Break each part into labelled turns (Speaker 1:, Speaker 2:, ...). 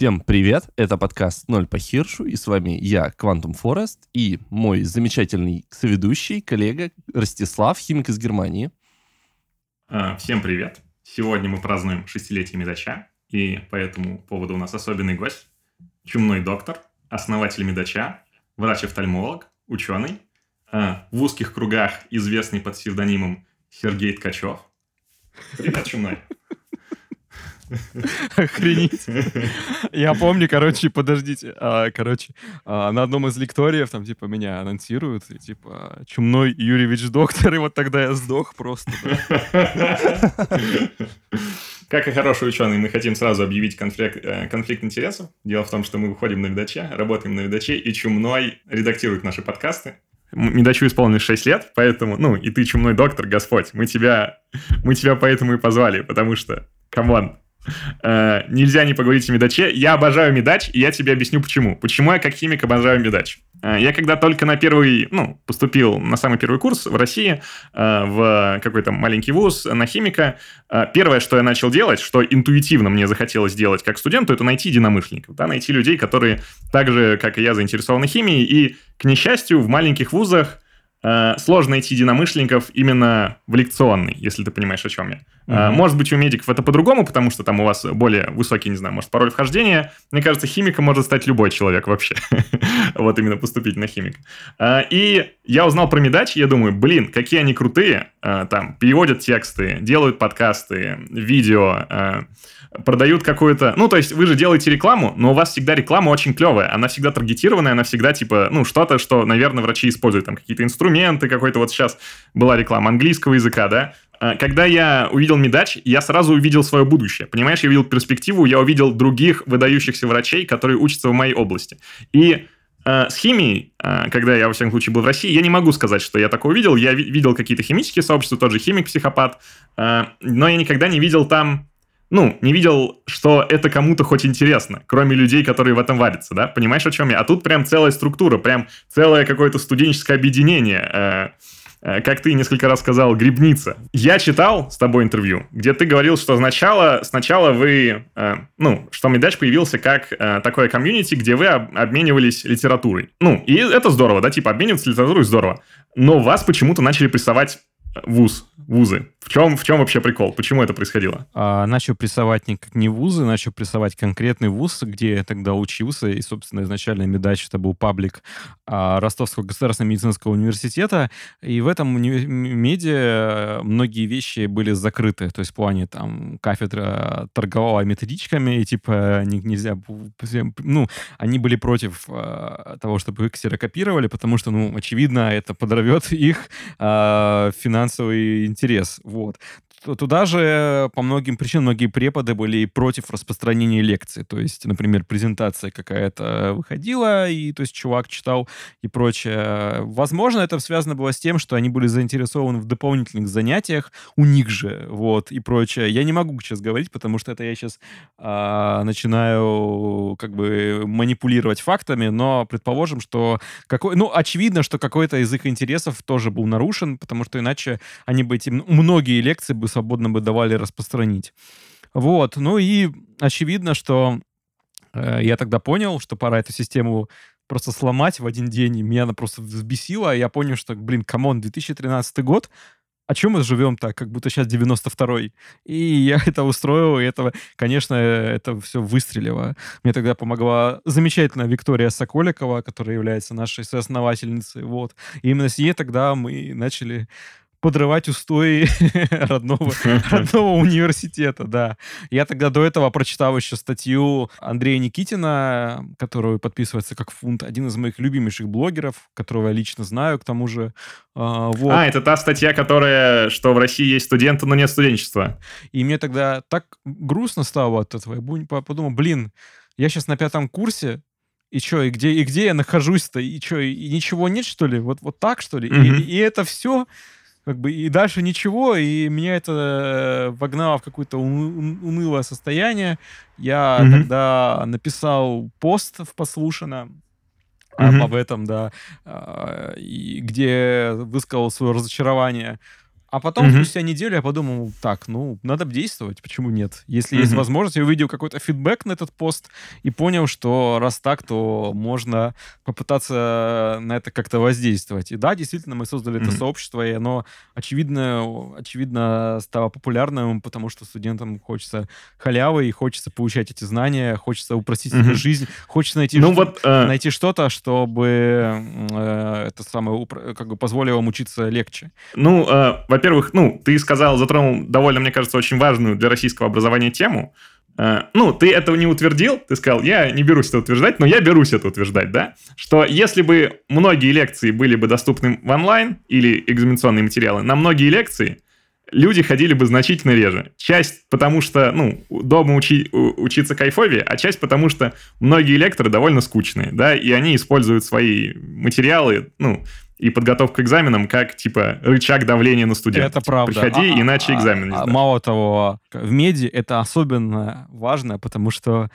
Speaker 1: Всем привет, это подкаст «Ноль по Хиршу», и с вами я, Квантум Форест, и мой замечательный соведущий, коллега Ростислав, химик из Германии.
Speaker 2: А, всем привет. Сегодня мы празднуем шестилетие Медача, и по этому поводу у нас особенный гость, чумной доктор, основатель Медача, врач-офтальмолог, ученый, а, в узких кругах известный под псевдонимом Сергей Ткачев. Привет, чумной.
Speaker 3: Охренеть. Я помню, короче, подождите, а, короче, а, на одном из лекториев там, типа, меня анонсируют, и, типа, чумной Юрьевич доктор, и вот тогда я сдох просто.
Speaker 2: Как и хороший ученый, мы хотим сразу объявить конфликт, э, конфликт интересов. Дело в том, что мы выходим на видаче, работаем на видаче, и чумной редактирует наши подкасты. Медачу исполнилось 6 лет, поэтому, ну, и ты чумной доктор, Господь, мы тебя, мы тебя поэтому и позвали, потому что, come on, Э, нельзя не поговорить о медаче. Я обожаю медач, и я тебе объясню почему. Почему я как химик обожаю медач. Э, я когда только на первый, ну, поступил на самый первый курс в России, э, в какой-то маленький вуз на химика, первое, что я начал делать, что интуитивно мне захотелось сделать как студенту, это найти единомышленников, да, найти людей, которые так же, как и я, заинтересованы химией, и, к несчастью, в маленьких вузах сложно найти единомышленников именно в лекционной, если ты понимаешь, о чем я. Mm-hmm. Может быть, у медиков это по-другому, потому что там у вас более высокий, не знаю, может, пароль вхождения. Мне кажется, химиком может стать любой человек вообще. вот именно поступить на химик. Э, и я узнал про медач, я думаю, блин, какие они крутые. Там переводят тексты, делают подкасты, видео, продают какую-то... Ну, то есть вы же делаете рекламу, но у вас всегда реклама очень клевая. Она всегда таргетированная, она всегда типа, ну, что-то, что, наверное, врачи используют. Там какие-то инструменты, какой-то вот сейчас была реклама английского языка, да. А, когда я увидел Медач, я сразу увидел свое будущее. Понимаешь, я увидел перспективу, я увидел других выдающихся врачей, которые учатся в моей области. И э, с химией, э, когда я, во всяком случае, был в России, я не могу сказать, что я такое увидел. Я ви- видел какие-то химические сообщества, тот же химик-психопат, но я никогда не видел там ну, не видел, что это кому-то хоть интересно, кроме людей, которые в этом варятся, да? Понимаешь, о чем я? А тут прям целая структура, прям целое какое-то студенческое объединение. Э, э, как ты несколько раз сказал, грибница. Я читал с тобой интервью, где ты говорил, что сначала, сначала вы, э, ну, что Медач появился как э, такое комьюнити, где вы об, обменивались литературой. Ну, и это здорово, да, типа обмениваться литературой здорово. Но вас почему-то начали прессовать вуз, вузы. В чем, в чем вообще прикол? Почему это происходило?
Speaker 3: А, начал прессовать никак не вузы, начал прессовать конкретный вуз, где я тогда учился, и, собственно, изначально медач это был паблик а, Ростовского государственного медицинского университета, и в этом медиа э, многие вещи были закрыты, то есть в плане там кафедра торговала методичками, и типа нельзя, ну, они были против а, того, чтобы их ксерокопировали, потому что, ну, очевидно, это подорвет их а, финансовый интерес. Вот туда же по многим причинам многие преподы были против распространения лекций. То есть, например, презентация какая-то выходила, и то есть чувак читал и прочее. Возможно, это связано было с тем, что они были заинтересованы в дополнительных занятиях у них же, вот, и прочее. Я не могу сейчас говорить, потому что это я сейчас а, начинаю как бы манипулировать фактами, но предположим, что какой, ну, очевидно, что какой-то из их интересов тоже был нарушен, потому что иначе они бы эти многие лекции бы свободно бы давали распространить. Вот, ну и очевидно, что э, я тогда понял, что пора эту систему просто сломать в один день, и меня она просто взбесила, я понял, что, блин, come on, 2013 год, о чем мы живем так, как будто сейчас 92-й? И я это устроил, и это, конечно, это все выстрелило. Мне тогда помогла замечательная Виктория Соколикова, которая является нашей соосновательницей, вот. И именно с ней тогда мы начали подрывать устои родного, родного университета, да. Я тогда до этого прочитал еще статью Андрея Никитина, которую подписывается как фунт, один из моих любимейших блогеров, которого я лично знаю, к тому же.
Speaker 2: А, вот. а это та статья, которая, что в России есть студенты, но нет студенчества.
Speaker 3: И мне тогда так грустно стало от этого. Я подумал, блин, я сейчас на пятом курсе, и что, и где, и где я нахожусь-то, и что, и ничего нет, что ли? Вот, вот так, что ли? Mm-hmm. И, и это все как бы и дальше ничего, и меня это э, вогнало в какое-то унылое состояние. Я mm-hmm. тогда написал пост в послушано mm-hmm. об этом, да, а, и где высказал свое разочарование А потом, угу. спустя неделю, я подумал, так, ну, надо действовать, почему нет? Если угу. есть возможность, я увидел какой-то фидбэк на этот пост и понял, что раз так, то можно попытаться на это как-то воздействовать. И да, действительно, мы создали угу. это сообщество, и оно, очевидно, очевидно, стало популярным, потому что студентам хочется халявы, и хочется получать эти знания, хочется упростить угу. себе жизнь, хочется найти, ну, вот, э... найти что-то, чтобы э, это самое, как бы позволило им учиться легче.
Speaker 2: Ну, э, во-первых, ну, ты сказал, затронул довольно, мне кажется, очень важную для российского образования тему. Э, ну, ты этого не утвердил, ты сказал, я не берусь это утверждать, но я берусь это утверждать, да, что если бы многие лекции были бы доступны в онлайн или экзаменационные материалы, на многие лекции люди ходили бы значительно реже. Часть потому что, ну, дома учи, учиться кайфовее, а часть потому что многие лекторы довольно скучные, да, и они используют свои материалы, ну, и подготовку к экзаменам как, типа, рычаг давления на студентов.
Speaker 3: Это правда.
Speaker 2: Приходи, а, иначе а, экзамен не
Speaker 3: а, Мало того, в меди это особенно важно, потому что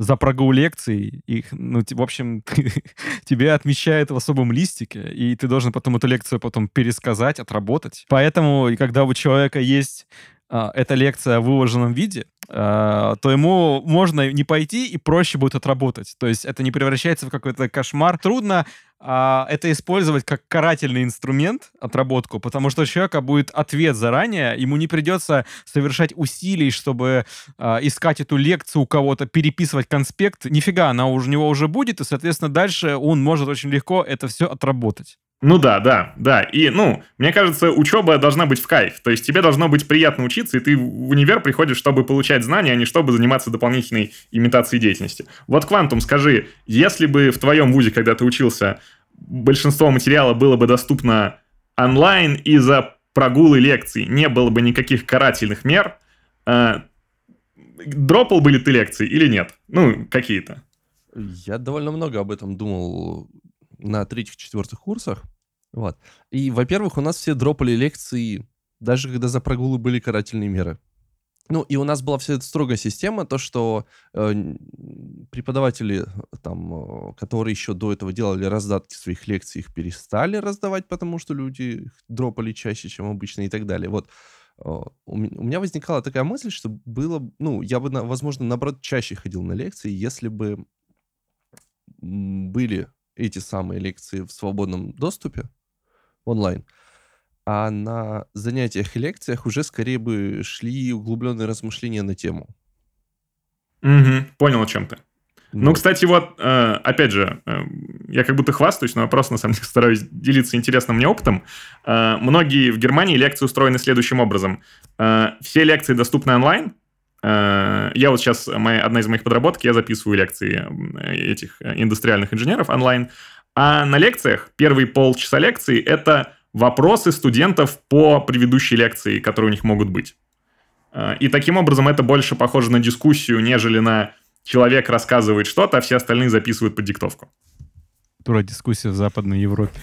Speaker 3: за прогул лекций, их, ну, в общем, тебе отмечают в особом листике, и ты должен потом эту лекцию потом пересказать, отработать. Поэтому, когда у человека есть эта лекция в выложенном виде, а, то ему можно не пойти и проще будет отработать. То есть это не превращается в какой-то кошмар. Трудно а, это использовать как карательный инструмент, отработку, потому что у человека будет ответ заранее, ему не придется совершать усилий, чтобы а, искать эту лекцию у кого-то, переписывать конспект. Нифига, она у него уже будет, и, соответственно, дальше он может очень легко это все отработать.
Speaker 2: Ну да, да, да. И, ну, мне кажется, учеба должна быть в кайф. То есть тебе должно быть приятно учиться, и ты в универ приходишь, чтобы получать знания, а не чтобы заниматься дополнительной имитацией деятельности. Вот, Квантум, скажи, если бы в твоем вузе, когда ты учился, большинство материала было бы доступно онлайн, и за прогулы лекций не было бы никаких карательных мер, э, дропал бы ли ты лекции или нет? Ну, какие-то.
Speaker 1: Я довольно много об этом думал на третьих-четвертых курсах. Вот. И, во-первых, у нас все дропали лекции, даже когда за прогулы были карательные меры. Ну, и у нас была вся эта строгая система, то, что э, преподаватели, там, э, которые еще до этого делали раздатки своих лекций, их перестали раздавать, потому что люди их дропали чаще, чем обычно и так далее. Вот. Э, у меня возникала такая мысль, что было, ну, я бы, возможно, наоборот, чаще ходил на лекции, если бы были эти самые лекции в свободном доступе онлайн, а на занятиях и лекциях уже скорее бы шли углубленные размышления на тему.
Speaker 2: Угу, понял, о чем ты. Ну, ну кстати, вот, э, опять же, э, я как будто хвастаюсь, но я просто, на самом деле, стараюсь делиться интересным мне опытом. Э, многие в Германии лекции устроены следующим образом. Все лекции доступны онлайн, я вот сейчас, моя, одна из моих подработок, я записываю лекции этих э, индустриальных инженеров онлайн. А на лекциях, первые полчаса лекции, это вопросы студентов по предыдущей лекции, которые у них могут быть. Э, и таким образом это больше похоже на дискуссию, нежели на человек рассказывает что-то, а все остальные записывают под диктовку.
Speaker 3: Тура дискуссия в Западной Европе.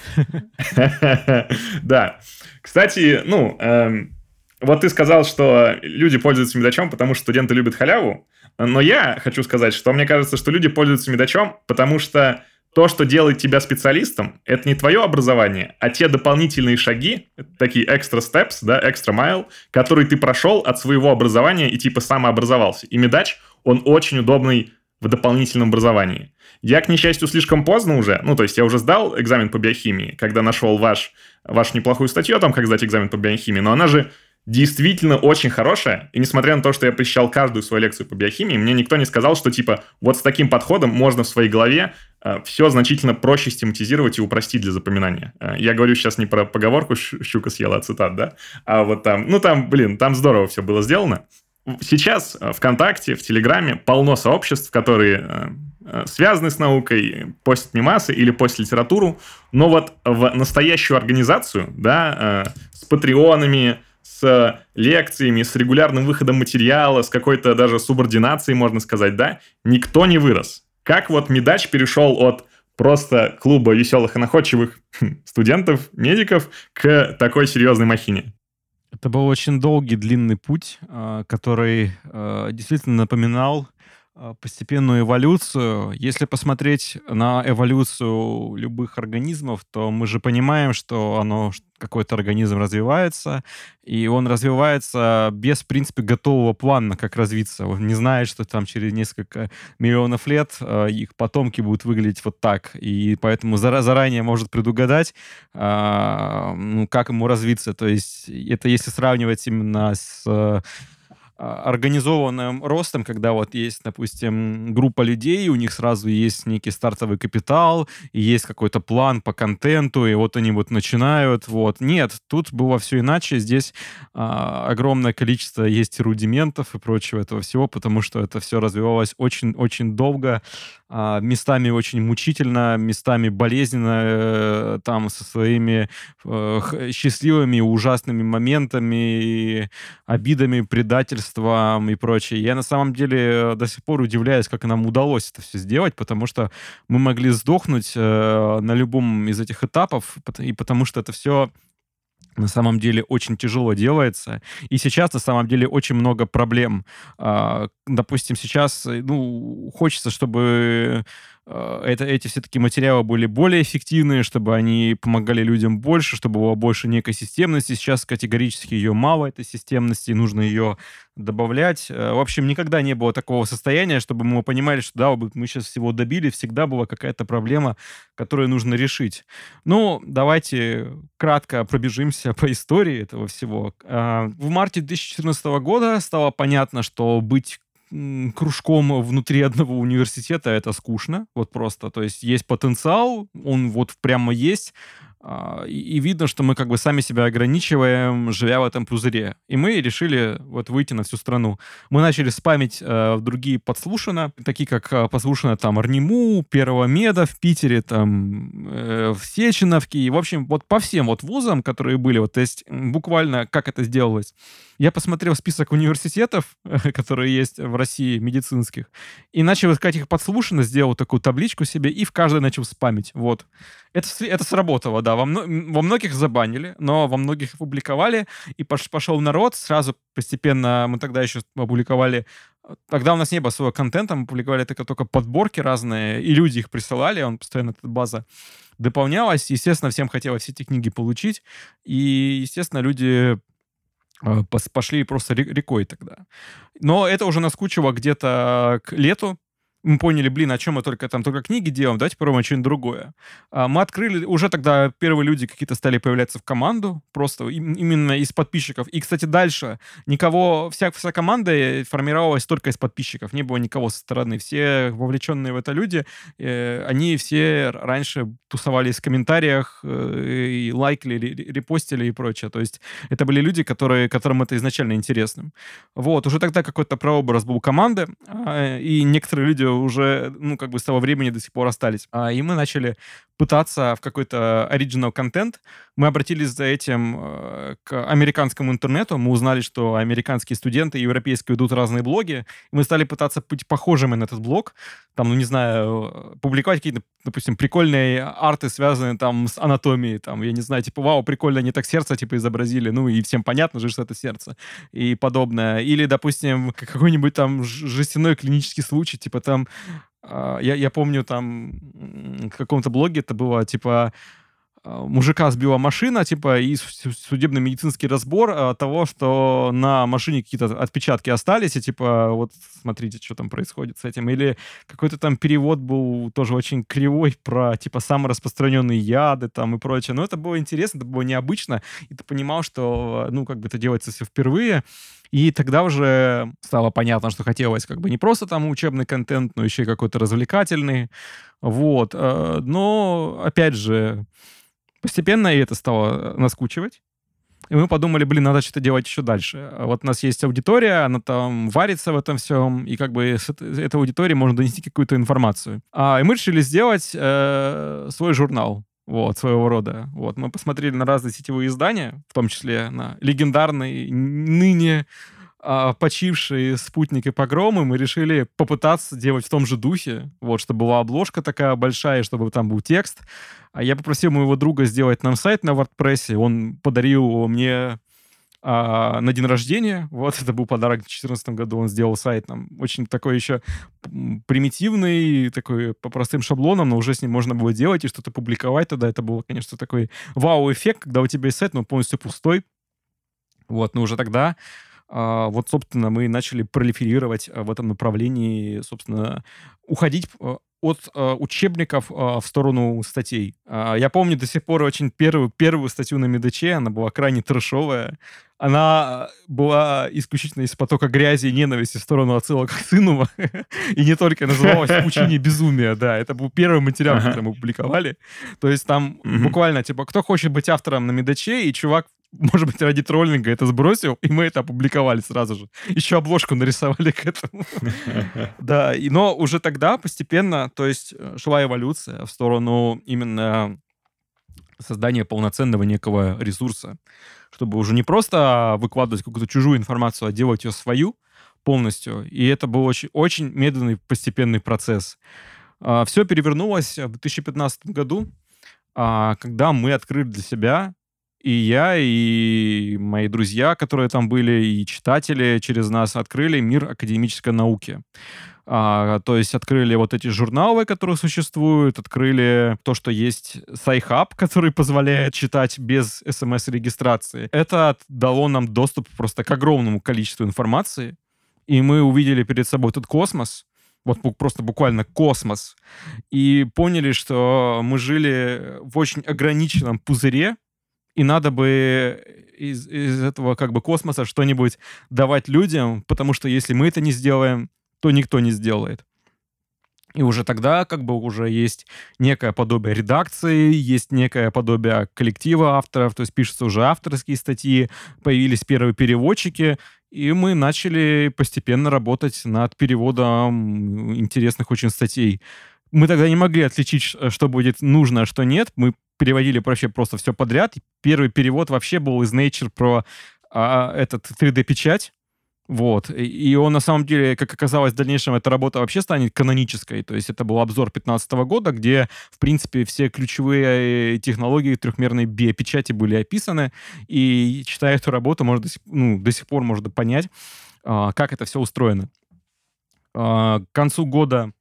Speaker 2: Да. Кстати, ну, эм, вот ты сказал, что люди пользуются медачом, потому что студенты любят халяву. Но я хочу сказать, что мне кажется, что люди пользуются медачом, потому что то, что делает тебя специалистом, это не твое образование, а те дополнительные шаги, такие extra steps, да, extra mile, которые ты прошел от своего образования и типа самообразовался. И медач, он очень удобный в дополнительном образовании. Я, к несчастью, слишком поздно уже, ну, то есть я уже сдал экзамен по биохимии, когда нашел ваш, вашу неплохую статью о том, как сдать экзамен по биохимии, но она же действительно очень хорошая, и несмотря на то, что я посещал каждую свою лекцию по биохимии, мне никто не сказал, что, типа, вот с таким подходом можно в своей голове э, все значительно проще систематизировать и упростить для запоминания. Э, я говорю сейчас не про поговорку «щука съела цитат», да, а вот там, ну там, блин, там здорово все было сделано. Сейчас э, ВКонтакте, в Телеграме полно сообществ, которые э, э, связаны с наукой, постят мемасы или постят литературу, но вот в настоящую организацию, да, с патреонами, с лекциями, с регулярным выходом материала, с какой-то даже субординацией, можно сказать, да, никто не вырос. Как вот Медач перешел от просто клуба веселых и находчивых студентов, медиков к такой серьезной махине?
Speaker 3: Это был очень долгий, длинный путь, а, который а, действительно напоминал постепенную эволюцию. Если посмотреть на эволюцию любых организмов, то мы же понимаем, что оно какой-то организм развивается, и он развивается без, в принципе, готового плана, как развиться. Он не знает, что там через несколько миллионов лет э, их потомки будут выглядеть вот так, и поэтому заранее может предугадать, э, ну, как ему развиться. То есть это если сравнивать именно с организованным ростом, когда вот есть, допустим, группа людей, у них сразу есть некий стартовый капитал, есть какой-то план по контенту, и вот они вот начинают, вот. Нет, тут было все иначе, здесь а, огромное количество есть рудиментов и прочего этого всего, потому что это все развивалось очень-очень долго, а, местами очень мучительно, местами болезненно, э, там со своими э, счастливыми, ужасными моментами, обидами, предательством и прочее. Я на самом деле до сих пор удивляюсь, как нам удалось это все сделать, потому что мы могли сдохнуть э, на любом из этих этапов, и потому что это все на самом деле очень тяжело делается. И сейчас на самом деле очень много проблем. А, допустим, сейчас ну, хочется, чтобы Э, это, эти все-таки материалы были более эффективные, чтобы они помогали людям больше, чтобы было больше некой системности. Сейчас категорически ее мало, этой системности, нужно ее добавлять. Э, в общем, никогда не было такого состояния, чтобы мы понимали, что да, мы сейчас всего добили, всегда была какая-то проблема, которую нужно решить. Ну, давайте кратко пробежимся по истории этого всего. Э, в марте 2014 года стало понятно, что быть кружком внутри одного университета это скучно, вот просто. То есть есть потенциал, он вот прямо есть, а, и видно, что мы как бы сами себя ограничиваем, живя в этом пузыре. И мы решили вот выйти на всю страну. Мы начали спамить э, другие подслушано, такие как э, подслушано там Арниму, Первого Меда в Питере, там э, в Сеченовке. И, в общем, вот по всем вот вузам, которые были, вот, то есть буквально как это сделалось. Я посмотрел список университетов, которые есть в России, медицинских, и начал искать их подслушано, сделал такую табличку себе, и в каждой начал спамить. Вот. Это, это сработало, да. Во, во многих забанили, но во многих опубликовали, и пош, пошел народ. Сразу постепенно мы тогда еще опубликовали Тогда у нас не было своего контента, мы публиковали только, только подборки разные, и люди их присылали, он постоянно, эта база дополнялась. Естественно, всем хотелось все эти книги получить, и, естественно, люди э, пошли просто рекой тогда. Но это уже наскучило где-то к лету, мы поняли, блин, о чем мы только там только книги делаем, давайте попробуем что-нибудь другое. А, мы открыли, уже тогда первые люди какие-то стали появляться в команду, просто именно из подписчиков. И, кстати, дальше никого, вся, вся команда формировалась только из подписчиков, не было никого со стороны. Все вовлеченные в это люди, э, они все раньше тусовались в комментариях э, и лайкали, репостили и прочее. То есть это были люди, которые, которым это изначально интересно. Вот, уже тогда какой-то прообраз был команды, э, и некоторые люди уже, ну, как бы с того времени до сих пор остались. А, и мы начали пытаться в какой-то оригинал контент. Мы обратились за этим э, к американскому интернету. Мы узнали, что американские студенты и европейские ведут разные блоги. И мы стали пытаться быть похожими на этот блог. Там, ну, не знаю, публиковать какие-то, допустим, прикольные арты, связанные там с анатомией. Там, я не знаю, типа, вау, прикольно, они так сердце, типа, изобразили. Ну, и всем понятно же, что это сердце. И подобное. Или, допустим, какой-нибудь там жестяной клинический случай, типа, там я, я помню там в каком-то блоге это было, типа, а, мужика сбила машина, типа, и судебно-медицинский разбор а, того, что на машине какие-то отпечатки остались, и, типа, вот смотрите, что там происходит с этим. Или какой-то там перевод был тоже очень кривой про, типа, самые распространенные яды там и прочее. Но это было интересно, это было необычно, и ты понимал, что, ну, как бы это делается все впервые, и тогда уже стало понятно, что хотелось как бы не просто там учебный контент, но еще и какой-то развлекательный. Вот. Э, но, опять же, постепенно и это стало наскучивать. И мы подумали, блин, надо что-то делать еще дальше. Вот у нас есть аудитория, она там варится в этом всем, и как бы с этой аудитории можно донести какую-то информацию. А, и мы решили сделать э, свой журнал вот, своего рода. Вот, мы посмотрели на разные сетевые издания, в том числе на легендарный, ныне а, почившие спутники погромы, мы решили попытаться делать в том же духе, вот, чтобы была обложка такая большая, чтобы там был текст. А я попросил моего друга сделать нам сайт на WordPress, он подарил мне а, на день рождения. Вот, это был подарок в 2014 году. Он сделал сайт нам очень такой еще примитивный, такой по простым шаблонам, но уже с ним можно было делать и что-то публиковать тогда. Это было, конечно, такой вау-эффект, когда у тебя есть сайт, но полностью пустой. Вот, но уже тогда а, вот, собственно, мы начали пролиферировать а, в этом направлении, собственно, уходить а, от учебников в сторону статей. Я помню до сих пор очень первую, первую статью на Медаче, она была крайне трэшовая. Она была исключительно из потока грязи и ненависти в сторону отсылок к сыну. и не только называлась «Пучине безумия», да. Это был первый материал, который мы публиковали. То есть там буквально, типа, кто хочет быть автором на Медаче, и чувак может быть, ради троллинга это сбросил, и мы это опубликовали сразу же. Еще обложку нарисовали к этому. Да, но уже тогда постепенно, то есть э, шла эволюция в сторону именно создания полноценного некого ресурса, чтобы уже не просто выкладывать какую-то чужую информацию, а делать ее свою полностью. И это был очень, очень медленный постепенный процесс. А, Все перевернулось в 2015 году, а, когда мы открыли для себя и я, и мои друзья, которые там были, и читатели через нас открыли мир академической науки. А, то есть открыли вот эти журналы, которые существуют, открыли то, что есть Sci-Hub, который позволяет читать без смс-регистрации. Это дало нам доступ просто к огромному количеству информации, и мы увидели перед собой этот космос, вот просто буквально космос, и поняли, что мы жили в очень ограниченном пузыре, и надо бы из, из этого как бы космоса что-нибудь давать людям, потому что если мы это не сделаем, то никто не сделает. И уже тогда как бы уже есть некое подобие редакции, есть некое подобие коллектива авторов, то есть пишутся уже авторские статьи, появились первые переводчики, и мы начали постепенно работать над переводом интересных очень статей. Мы тогда не могли отличить, что будет нужно, а что нет. Мы переводили вообще просто все подряд. Первый перевод вообще был из Nature про а, этот 3D-печать. Вот. И он, на самом деле, как оказалось, в дальнейшем эта работа вообще станет канонической. То есть это был обзор 2015 года, где, в принципе, все ключевые технологии трехмерной биопечати были описаны. И читая эту работу, можно до сих, ну, до сих пор можно понять, а, как это все устроено. А, к концу года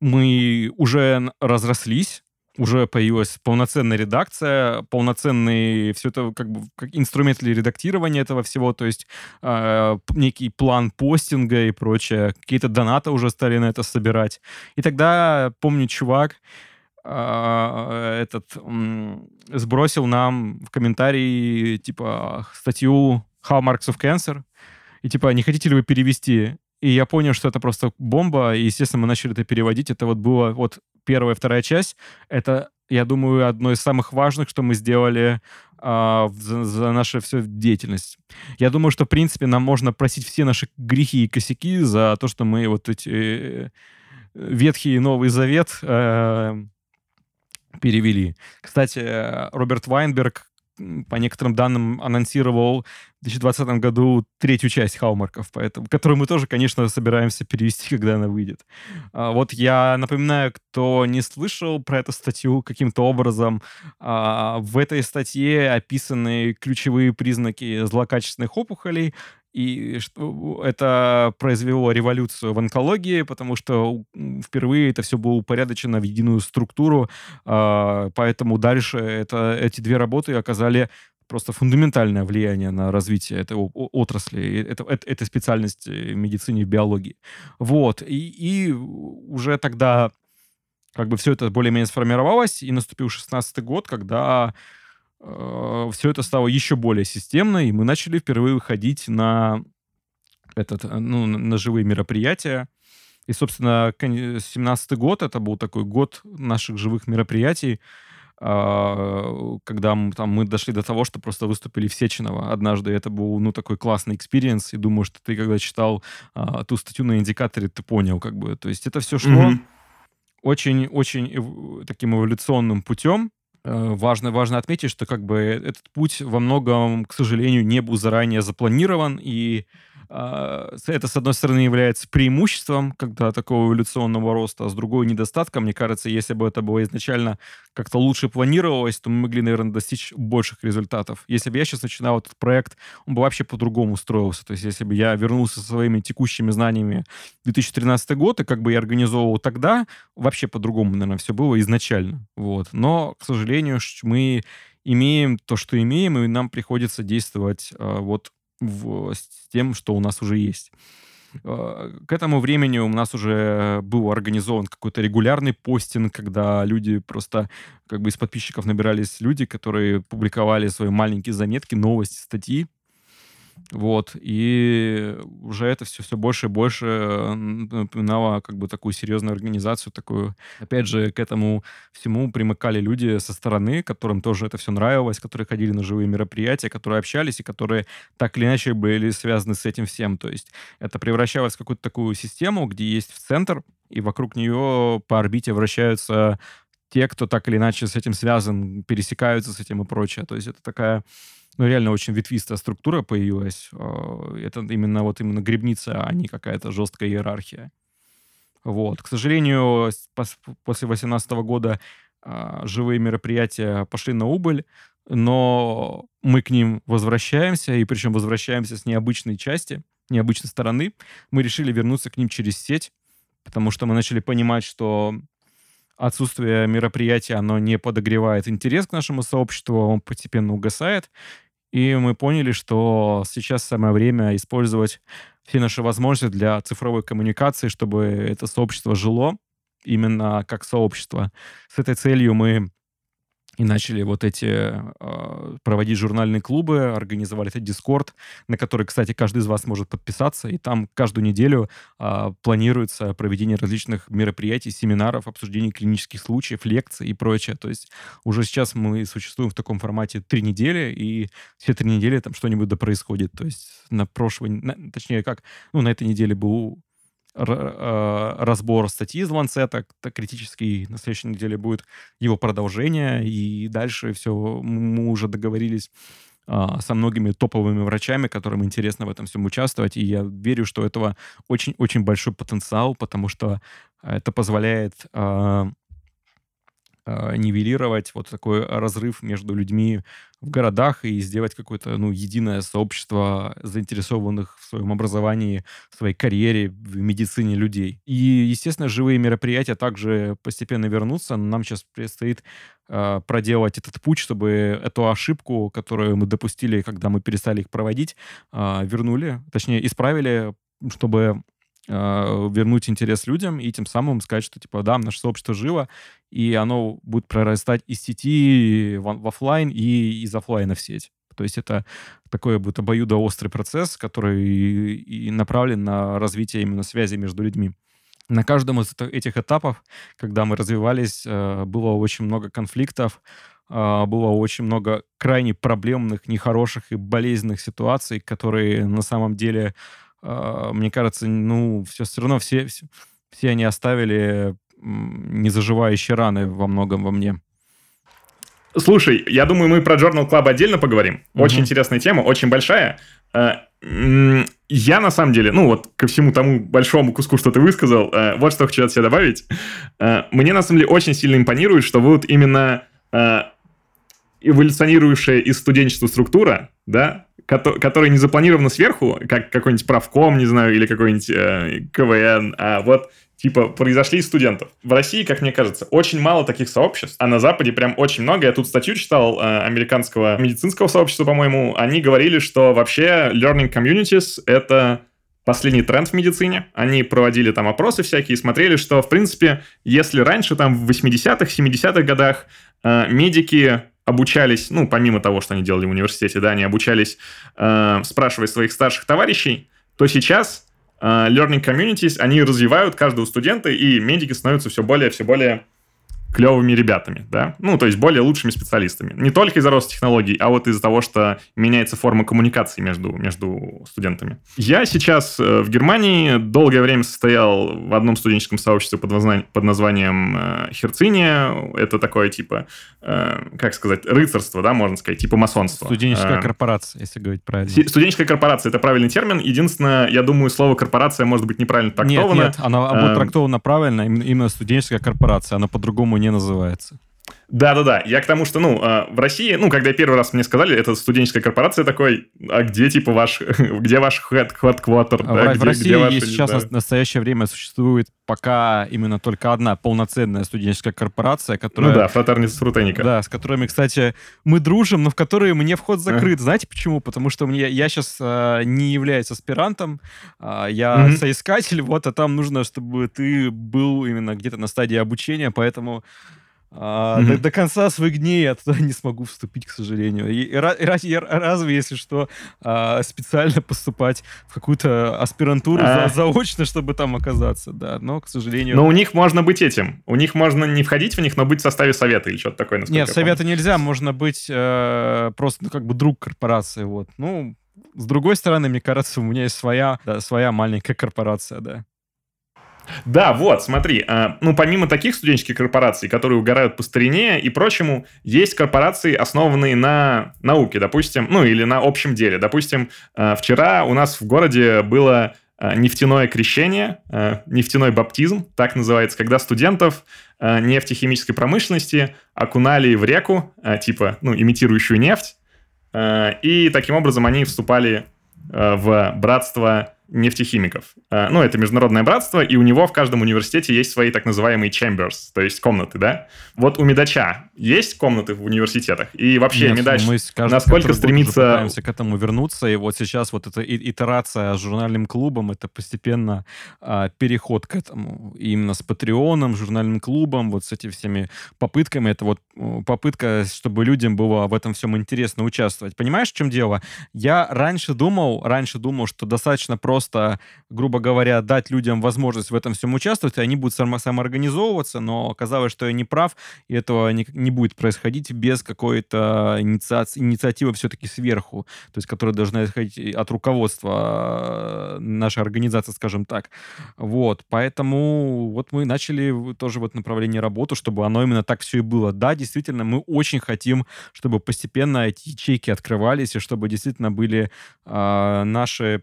Speaker 3: мы уже разрослись, уже появилась полноценная редакция, полноценный все это как бы как инструмент для редактирования этого всего, то есть э, некий план постинга и прочее, какие-то донаты уже стали на это собирать. И тогда, помню, чувак э, этот э, сбросил нам в комментарии типа статью How Marks of Cancer, и типа, не хотите ли вы перевести? И я понял, что это просто бомба, и, естественно, мы начали это переводить. Это вот было вот первая, вторая часть, это, я думаю, одно из самых важных, что мы сделали а, за, за нашу всю деятельность. Я думаю, что, в принципе, нам можно просить все наши грехи и косяки за то, что мы вот эти э, Ветхий и Новый Завет э, перевели. Кстати, Роберт Вайнберг по некоторым данным, анонсировал в 2020 году третью часть Хаумарков, поэтому, которую мы тоже, конечно, собираемся перевести, когда она выйдет. А, вот я напоминаю, кто не слышал про эту статью каким-то образом, а, в этой статье описаны ключевые признаки злокачественных опухолей, и это произвело революцию в онкологии, потому что впервые это все было упорядочено в единую структуру, а, поэтому дальше это, эти две работы оказали просто фундаментальное влияние на развитие этой отрасли, это, это, этой специальности медицины и биологии. Вот. И, и уже тогда как бы все это более-менее сформировалось, и наступил 16 год, когда Э, все это стало еще более системно, и мы начали впервые выходить на этот, э, ну, на живые мероприятия. И, собственно, 17 год, это был такой год наших живых мероприятий, а, когда мы, там, мы дошли до того, что просто выступили в Сеченово однажды. Это был, ну, такой классный experience, и думаю, что ты, когда читал а, ту статью на индикаторе, ты понял, как бы. То есть это все шло очень-очень mm-hmm. таким эволюционным путем, важно, важно отметить, что как бы этот путь во многом, к сожалению, не был заранее запланирован, и это, с одной стороны, является преимуществом, когда такого эволюционного роста, а с другой недостатком. Мне кажется, если бы это было изначально как-то лучше планировалось, то мы могли, наверное, достичь больших результатов. Если бы я сейчас начинал этот проект, он бы вообще по-другому строился. То есть если бы я вернулся со своими текущими знаниями в 2013 год, и как бы я организовывал тогда, вообще по-другому, наверное, все было изначально. Вот. Но, к сожалению, мы имеем то, что имеем, и нам приходится действовать э, вот в, с тем, что у нас уже есть. Э, к этому времени у нас уже был организован какой-то регулярный постинг, когда люди просто, как бы из подписчиков набирались люди, которые публиковали свои маленькие заметки, новости, статьи. Вот. И уже это все, все больше и больше напоминало как бы такую серьезную организацию, такую... Опять же, к этому всему примыкали люди со стороны, которым тоже это все нравилось, которые ходили на живые мероприятия, которые общались и которые так или иначе были связаны с этим всем. То есть это превращалось в какую-то такую систему, где есть в центр, и вокруг нее по орбите вращаются те, кто так или иначе с этим связан, пересекаются с этим и прочее. То есть это такая ну, реально очень ветвистая структура появилась. А, это именно вот именно грибница, а не какая-то жесткая иерархия. Вот. К сожалению, после 2018 года а, живые мероприятия пошли на убыль, но мы к ним возвращаемся, и причем возвращаемся с необычной части, необычной стороны. Мы решили вернуться к ним через сеть, потому что мы начали понимать, что отсутствие мероприятия, оно не подогревает интерес к нашему сообществу, он постепенно угасает. И мы поняли, что сейчас самое время использовать все наши возможности для цифровой коммуникации, чтобы это сообщество жило именно как сообщество. С этой целью мы и начали вот эти э, проводить журнальные клубы, организовали этот Дискорд, на который, кстати, каждый из вас может подписаться, и там каждую неделю э, планируется проведение различных мероприятий, семинаров, обсуждений клинических случаев, лекций и прочее. То есть уже сейчас мы существуем в таком формате три недели, и все три недели там что-нибудь да происходит. То есть на прошлой, точнее как, ну на этой неделе был разбор статьи из Ланцета, критический, на следующей неделе будет его продолжение, и дальше все, мы уже договорились а, со многими топовыми врачами, которым интересно в этом всем участвовать, и я верю, что этого очень-очень большой потенциал, потому что это позволяет а, а, нивелировать вот такой разрыв между людьми в городах и сделать какое-то, ну, единое сообщество заинтересованных в своем образовании, в своей карьере, в медицине людей. И, естественно, живые мероприятия также постепенно вернутся. Нам сейчас предстоит э, проделать этот путь, чтобы эту ошибку, которую мы допустили, когда мы перестали их проводить, э, вернули, точнее, исправили, чтобы а, вернуть интерес людям и тем самым сказать, что, типа, да, наше сообщество живо, и оно будет прорастать из сети в, в офлайн и из офлайна в сеть. То есть это такой будет обоюдоострый процесс, который и, и направлен на развитие именно связи между людьми. На каждом из этих этапов, когда мы развивались, э, было очень много конфликтов, а, было очень много крайне проблемных, нехороших и болезненных ситуаций, которые на самом деле а, мне кажется, ну, все, все равно все, все, все они оставили незаживающие раны во многом во мне.
Speaker 2: Слушай, я думаю, мы про Journal Club отдельно поговорим. Очень угу. интересная тема, очень большая. А, я, на самом деле, ну вот ко всему тому большому куску, что ты высказал, а, вот что хочу от себя добавить. Мне, на самом деле, очень сильно импонирует, что вы вот именно эволюционирующая из студенчества структура, да, которая не запланирована сверху, как какой-нибудь правком, не знаю, или какой-нибудь э, КВН, а вот типа произошли из студентов. В России, как мне кажется, очень мало таких сообществ, а на Западе прям очень много. Я тут статью читал э, американского медицинского сообщества, по-моему. Они говорили, что вообще learning communities — это последний тренд в медицине. Они проводили там опросы всякие и смотрели, что, в принципе, если раньше, там, в 80-х, 70-х годах э, медики обучались, ну, помимо того, что они делали в университете, да, они обучались, э, спрашивая своих старших товарищей, то сейчас э, learning communities, они развивают каждого студента, и медики становятся все более, все более клевыми ребятами, да, ну, то есть более лучшими специалистами. Не только из-за роста технологий, а вот из-за того, что меняется форма коммуникации между, между студентами. Я сейчас э, в Германии долгое время состоял в одном студенческом сообществе под, названием, под названием э, Херциния. Это такое, типа, э, как сказать, рыцарство, да, можно сказать, типа масонство.
Speaker 3: Студенческая корпорация, если говорить правильно.
Speaker 2: Студенческая корпорация, это правильный термин. Единственное, я думаю, слово корпорация может быть неправильно трактовано.
Speaker 3: Нет, нет, оно будет трактовано правильно, именно студенческая корпорация, она по-другому не называется.
Speaker 2: Да-да-да, я к тому, что, ну, а, в России, ну, когда первый раз мне сказали, это студенческая корпорация такой, а где, типа, ваш, где ваш headquarter?
Speaker 3: Да, в, где, в России где ваши, сейчас да. в настоящее время существует пока именно только одна полноценная студенческая корпорация, которая...
Speaker 2: Ну да, фратерница Срутеника.
Speaker 3: Да, с которыми, кстати, мы дружим, но в которые мне вход закрыт. А. Знаете почему? Потому что мне, я сейчас а, не являюсь аспирантом, а, я mm-hmm. соискатель, вот, а там нужно, чтобы ты был именно где-то на стадии обучения, поэтому а, mm-hmm. до, до конца своих дней я туда не смогу вступить, к сожалению. И, и, и, и разве, если что, а, специально поступать в какую-то аспирантуру а... за, заочно, чтобы там оказаться, да. Но, к сожалению...
Speaker 2: Но у них можно быть этим. У них можно не входить в них, но быть в составе совета или что-то такое.
Speaker 3: Нет, совета нельзя. Можно быть э, просто, ну, как бы друг корпорации, вот. Ну, с другой стороны, мне кажется, у меня есть своя, да, своя маленькая корпорация, да.
Speaker 2: Да, вот, смотри, а, ну, помимо таких студенческих корпораций, которые угорают по старине и прочему, есть корпорации, основанные на науке, допустим, ну, или на общем деле. Допустим, а, вчера у нас в городе было а, нефтяное крещение, нефтяной баптизм, так называется, когда студентов нефтехимической промышленности окунали в реку, типа, ну, имитирующую нефть, и таким образом они вступали в братство нефтехимиков. А, ну, это международное братство, и у него в каждом университете есть свои так называемые chambers, то есть комнаты, да? Вот у Медача есть комнаты в университетах? И вообще Нет, Медач мы кажется, насколько стремится...
Speaker 3: пытаемся к этому вернуться, и вот сейчас вот эта итерация с журнальным клубом, это постепенно а, переход к этому. И именно с Патреоном, журнальным клубом, вот с этими всеми попытками, это вот попытка, чтобы людям было в этом всем интересно участвовать. Понимаешь, в чем дело? Я раньше думал, раньше думал, что достаточно просто просто, грубо говоря, дать людям возможность в этом всем участвовать, они будут само самоорганизовываться, но оказалось, что я не прав, и этого не, не будет происходить без какой-то инициации, инициативы все-таки сверху, то есть которая должна исходить от руководства э, нашей организации, скажем так. Вот, поэтому вот мы начали тоже в этом направлении работу, чтобы оно именно так все и было. Да, действительно, мы очень хотим, чтобы постепенно эти ячейки открывались, и чтобы действительно были э, наши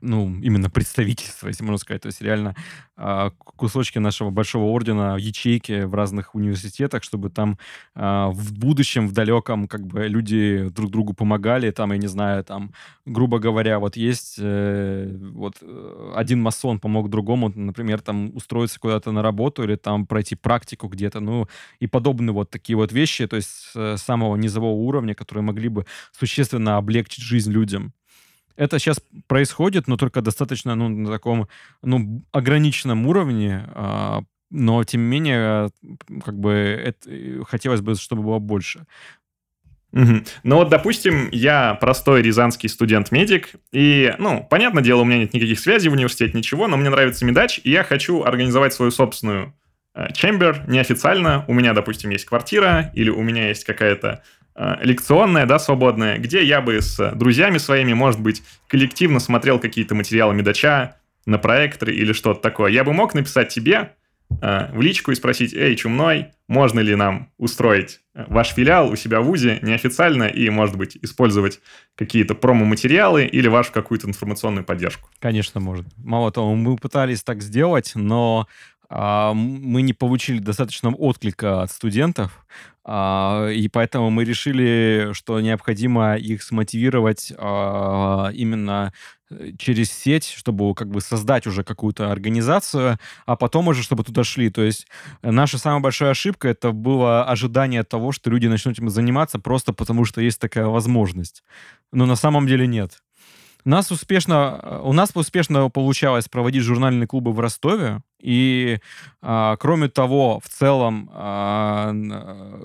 Speaker 3: ну, именно представительство, если можно сказать. То есть реально э, кусочки нашего большого ордена, ячейки в разных университетах, чтобы там э, в будущем, в далеком, как бы люди друг другу помогали. Там, я не знаю, там, грубо говоря, вот есть э, вот э, один масон помог другому, например, там устроиться куда-то на работу или там пройти практику где-то, ну, и подобные вот такие вот вещи, то есть с самого низового уровня, которые могли бы существенно облегчить жизнь людям это сейчас происходит, но только достаточно, ну, на таком, ну, ограниченном уровне, а, но, тем не менее, как бы, это, э, хотелось бы, чтобы было больше.
Speaker 2: Угу. Ну вот, допустим, я простой рязанский студент-медик, и, ну, понятное дело, у меня нет никаких связей в университете, ничего, но мне нравится медач, и я хочу организовать свою собственную э, чембер неофициально. У меня, допустим, есть квартира, или у меня есть какая-то Э, лекционная, да, свободная, где я бы с друзьями своими, может быть, коллективно смотрел какие-то материалы медача на проекторы или что-то такое. Я бы мог написать тебе э, в личку и спросить, эй, чумной, можно ли нам устроить э, ваш филиал у себя в ВУЗе неофициально и, может быть, использовать какие-то промо-материалы или вашу какую-то информационную поддержку?
Speaker 3: Конечно, может. Мало того, мы пытались так сделать, но мы не получили достаточного отклика от студентов, а, и поэтому мы решили, что необходимо их смотивировать а, именно э, через сеть, чтобы как бы создать уже какую-то организацию, а потом уже, чтобы туда шли. То есть наша самая большая ошибка это было ожидание того, что люди начнут этим заниматься просто потому, что есть такая возможность. Но на самом деле нет. Нас успешно, у нас успешно получалось проводить журнальные клубы в Ростове, И а, кроме того, в целом, а,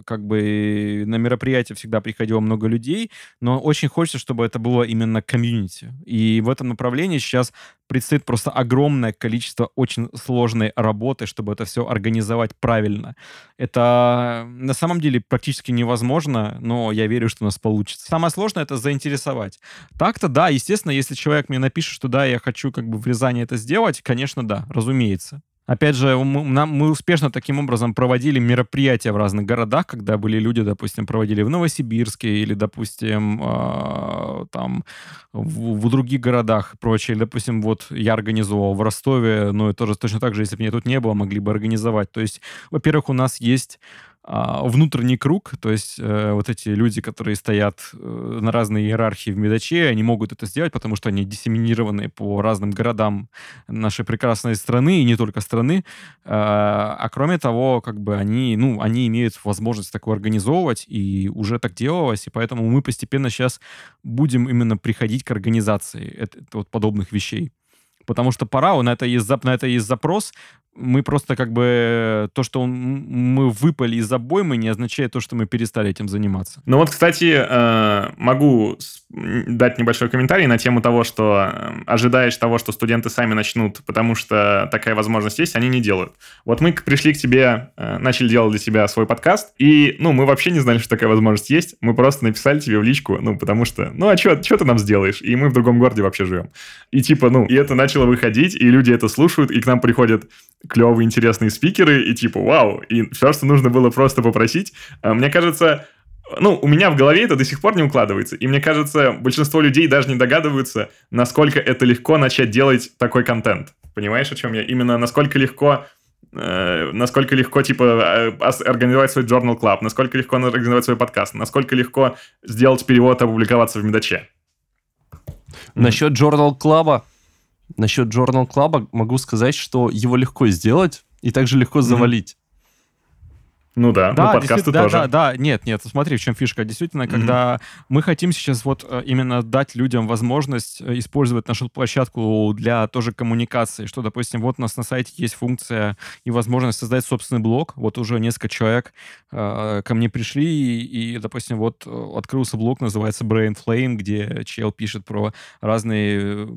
Speaker 3: как бы на мероприятие всегда приходило много людей, но очень хочется, чтобы это было именно комьюнити. И в этом направлении сейчас предстоит просто огромное количество очень сложной работы, чтобы это все организовать правильно. Это на самом деле практически невозможно, но я верю, что у нас получится. Самое сложное — это заинтересовать. Так-то да, естественно, если человек мне напишет, что да, я хочу как бы в Рязани это сделать, конечно, да, разумеется. Опять же, мы, успешно таким образом проводили мероприятия в разных городах, когда были люди, допустим, проводили в Новосибирске или, допустим, э, там в, в других городах и прочее. Или, допустим, вот я организовал в Ростове, но тоже точно так же, если бы меня тут не было, могли бы организовать. То есть, во-первых, у нас есть внутренний круг, то есть э, вот эти люди, которые стоят э, на разной иерархии в Медаче, они могут это сделать, потому что они диссеминированы по разным городам нашей прекрасной страны, и не только страны. Э, а кроме того, как бы они, ну, они имеют возможность такое организовывать, и уже так делалось, и поэтому мы постепенно сейчас будем именно приходить к организации это, вот подобных вещей потому что пора, на это есть, на это есть запрос, мы просто как бы то, что он, мы выпали из обоймы, не означает то, что мы перестали этим заниматься.
Speaker 2: Ну вот, кстати, э, могу дать небольшой комментарий на тему того, что э, ожидаешь того, что студенты сами начнут, потому что такая возможность есть, они не делают. Вот мы пришли к тебе, э, начали делать для тебя свой подкаст, и, ну, мы вообще не знали, что такая возможность есть, мы просто написали тебе в личку, ну, потому что, ну, а что ты нам сделаешь? И мы в другом городе вообще живем. И типа, ну, и это начало выходить, и люди это слушают, и к нам приходят клевые, интересные спикеры, и типа, вау, и все, что нужно было просто попросить. А, мне кажется, ну, у меня в голове это до сих пор не укладывается. И мне кажется, большинство людей даже не догадываются, насколько это легко начать делать такой контент. Понимаешь, о чем я? Именно насколько легко э, насколько легко, типа, э, организовать свой Journal Club, насколько легко организовать свой подкаст, насколько легко сделать перевод и опубликоваться в Медаче.
Speaker 1: Насчет Journal Club Насчет Journal Club могу сказать, что его легко сделать и также легко завалить.
Speaker 2: Ну да, да,
Speaker 3: ну подкасты да, тоже. Да, да, нет, нет, смотри, в чем фишка. Действительно, mm-hmm. когда мы хотим сейчас вот э, именно дать людям возможность э, использовать нашу площадку для тоже коммуникации, что, допустим, вот у нас на сайте есть функция и возможность создать собственный блог. Вот уже несколько человек э, ко мне пришли, и, и, допустим, вот э, открылся блог, называется Brain Flame, где чел пишет про разные,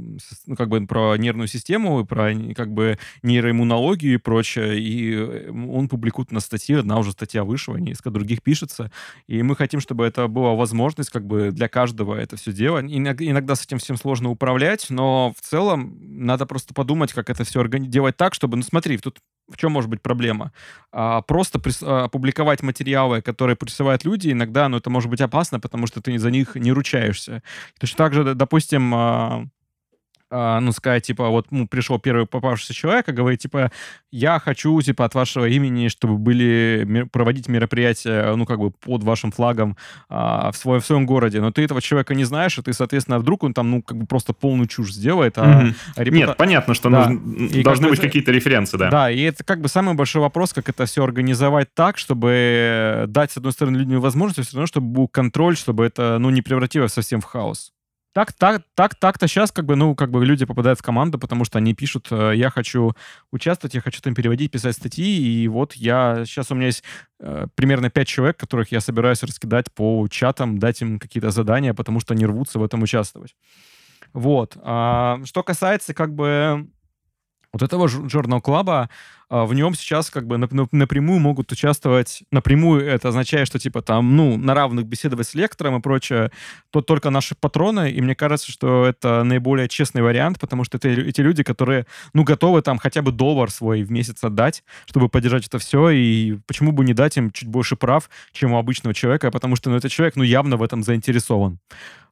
Speaker 3: ну, как бы про нервную систему, про как бы нейроиммунологию и прочее, и он публикует на статье, одна уже статья вышла, несколько других пишется, и мы хотим, чтобы это была возможность как бы для каждого это все делать. Иногда с этим всем сложно управлять, но в целом надо просто подумать, как это все делать так, чтобы, ну смотри, тут в чем может быть проблема? А, просто прис, а, опубликовать материалы, которые присылают люди, иногда, ну, это может быть опасно, потому что ты за них не ручаешься. Точно так же, допустим, а, а, ну, сказать, типа, вот ну, пришел первый попавшийся человек и говорит, типа, я хочу, типа, от вашего имени, чтобы были, проводить мероприятия, ну, как бы под вашим флагом а, в, свой, в своем городе, но ты этого человека не знаешь, и ты, соответственно, вдруг он там, ну, как бы просто полную чушь сделает. А
Speaker 2: mm-hmm. репута... Нет, понятно, что да. нужно, и должны быть какие-то референсы, да.
Speaker 3: Да, и это как бы самый большой вопрос, как это все организовать так, чтобы дать, с одной стороны, людям возможность, все равно, чтобы был контроль, чтобы это, ну, не превратилось совсем в хаос. Так, так, так, так-то сейчас как бы, ну, как бы люди попадают в команду, потому что они пишут, э, я хочу участвовать, я хочу там переводить, писать статьи, и вот я, сейчас у меня есть э, примерно пять человек, которых я собираюсь раскидать по чатам, дать им какие-то задания, потому что они рвутся в этом участвовать. Вот. А, что касается как бы вот этого Journal Club, а, в нем сейчас как бы напрямую могут участвовать, напрямую это означает, что типа там, ну, на равных беседовать с лектором и прочее, то только наши патроны, и мне кажется, что это наиболее честный вариант, потому что это эти люди, которые, ну, готовы там хотя бы доллар свой в месяц отдать, чтобы поддержать это все, и почему бы не дать им чуть больше прав, чем у обычного человека, потому что, ну, этот человек, ну, явно в этом заинтересован.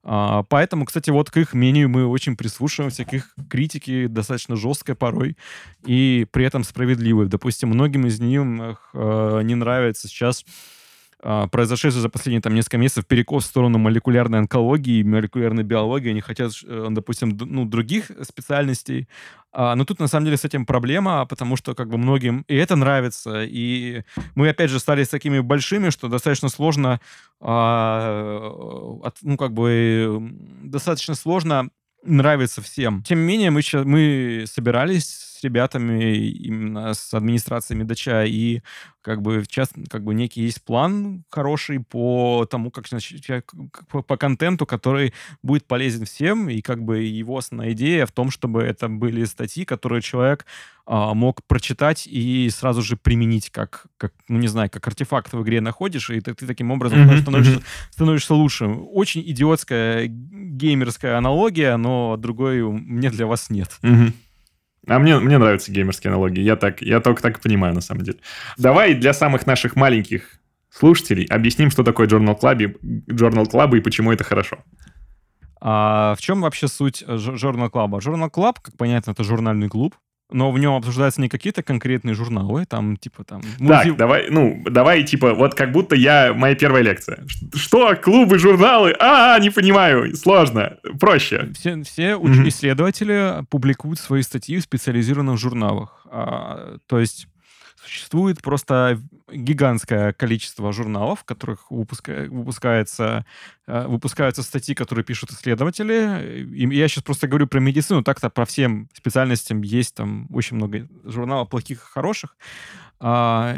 Speaker 3: А, поэтому, кстати, вот к их мнению мы очень прислушиваемся, к их критике достаточно жесткой порой, и при этом справедливо справедливы. Допустим, многим из них э, не нравится сейчас произошедший за последние там несколько месяцев перекос в сторону молекулярной онкологии, молекулярной биологии. Они хотят, э, допустим, ну, других специальностей. А, но тут на самом деле с этим проблема, потому что как бы многим и это нравится, и мы опять же стали такими большими, что достаточно сложно, а, от, ну как бы достаточно сложно нравится всем. Тем не менее, мы, мы собирались с ребятами, именно с администрацией Медача, и как бы сейчас как бы некий есть план хороший по тому, как значит, по, контенту, который будет полезен всем, и как бы его основная идея в том, чтобы это были статьи, которые человек а, мог прочитать и сразу же применить как, как, ну не знаю, как артефакт в игре находишь, и ты, ты таким образом mm-hmm, становишься, mm-hmm. становишься лучше. Очень идиотская геймерская аналогия, но другой мне для вас нет.
Speaker 2: Mm-hmm. А мне, мне нравятся геймерские аналогии. Я, так, я только так понимаю, на самом деле. Давай для самых наших маленьких слушателей объясним, что такое Journal Club, Journal Club и почему это хорошо.
Speaker 3: А в чем вообще суть Journal Club? Journal Club, как понятно, это журнальный клуб, но в нем обсуждаются не какие-то конкретные журналы, там, типа, там...
Speaker 2: Музи... Так, давай, ну, давай, типа, вот как будто я... Моя первая лекция. Что? Клубы, журналы? А, не понимаю, сложно, проще.
Speaker 3: Все, все mm-hmm. исследователи публикуют свои статьи в специализированных журналах. А, то есть Существует просто гигантское количество журналов, в которых выпуска... выпускается, э, выпускаются статьи, которые пишут исследователи. И я сейчас просто говорю про медицину, так-то по всем специальностям есть там очень много журналов плохих и хороших. А,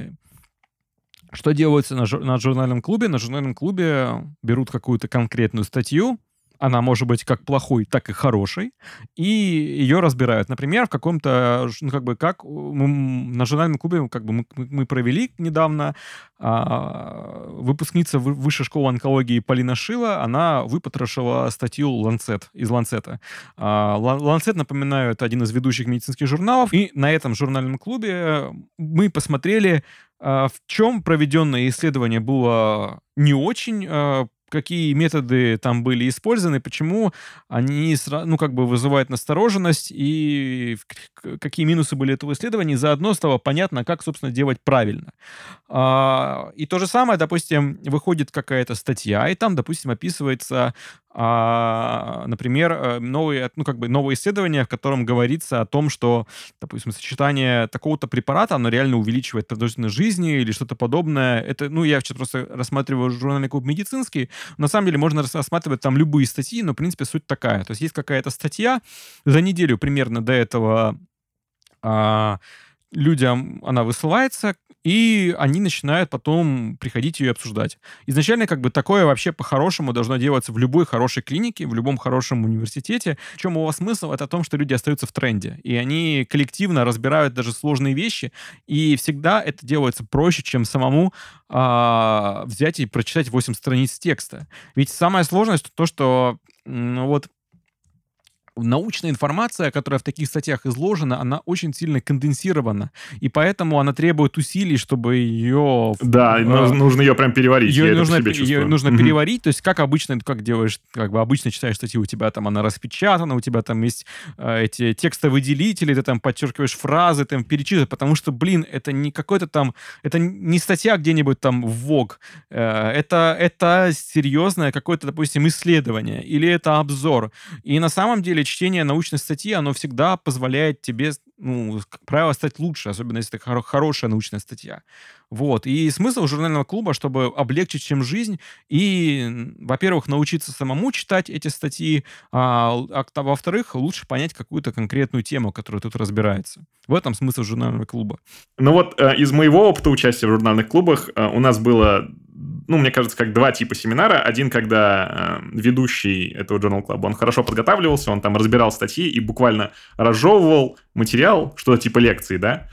Speaker 3: что делается на, жур... на журнальном клубе? На журнальном клубе берут какую-то конкретную статью, она может быть как плохой, так и хорошей, и ее разбирают. Например, в каком-то, ну, как бы, как мы, на журнальном клубе, как бы, мы, мы провели недавно а, выпускница высшей школы онкологии Полина Шила, она выпотрошила статью Lancet, из Ланцета. А, Lancet, напоминаю, это один из ведущих медицинских журналов, и на этом журнальном клубе мы посмотрели, а, в чем проведенное исследование было не очень а, какие методы там были использованы, почему они, ну, как бы вызывают настороженность и какие минусы были этого исследования, заодно стало понятно, как, собственно, делать правильно. А, и то же самое, допустим, выходит какая-то статья, и там, допустим, описывается а, например, э, новые, ну, как бы новое исследование, в котором говорится о том, что, допустим, сочетание такого-то препарата, оно реально увеличивает продолжительность жизни или что-то подобное. Это, ну, я сейчас просто рассматриваю журнальный клуб медицинский. На самом деле можно рассматривать там любые статьи, но, в принципе, суть такая. То есть есть какая-то статья, за неделю примерно до этого а, людям она высылается, и они начинают потом приходить ее обсуждать. Изначально как бы такое вообще по-хорошему должно делаться в любой хорошей клинике, в любом хорошем университете. В чем его смысл? Это о том, что люди остаются в тренде, и они коллективно разбирают даже сложные вещи, и всегда это делается проще, чем самому а, взять и прочитать 8 страниц текста. Ведь самая сложность то, что ну, вот научная информация, которая в таких статьях изложена, она очень сильно конденсирована, и поэтому она требует усилий, чтобы ее...
Speaker 2: Да, э, нужно ее прям переварить.
Speaker 3: Ее нужно, ее нужно mm-hmm. переварить, то есть как обычно, как делаешь, как бы обычно читаешь статью, у тебя там она распечатана, у тебя там есть э, эти текстовыделители, ты там подчеркиваешь фразы, там перечитываешь, потому что, блин, это не какой-то там, это не статья где-нибудь там в ВОГ, э, это, это серьезное какое-то, допустим, исследование, или это обзор, и на самом деле чтение научной статьи, оно всегда позволяет тебе, ну, как правило, стать лучше, особенно если это хоро- хорошая научная статья. Вот. И смысл журнального клуба, чтобы облегчить чем жизнь и, во-первых, научиться самому читать эти статьи, а, а во-вторых, лучше понять какую-то конкретную тему, которая тут разбирается. В этом смысл журнального клуба.
Speaker 2: Ну вот э, из моего опыта участия в журнальных клубах э, у нас было ну, мне кажется, как два типа семинара. Один, когда э, ведущий этого Journal Club, он хорошо подготавливался, он там разбирал статьи и буквально разжевывал материал, что-то типа лекции, да,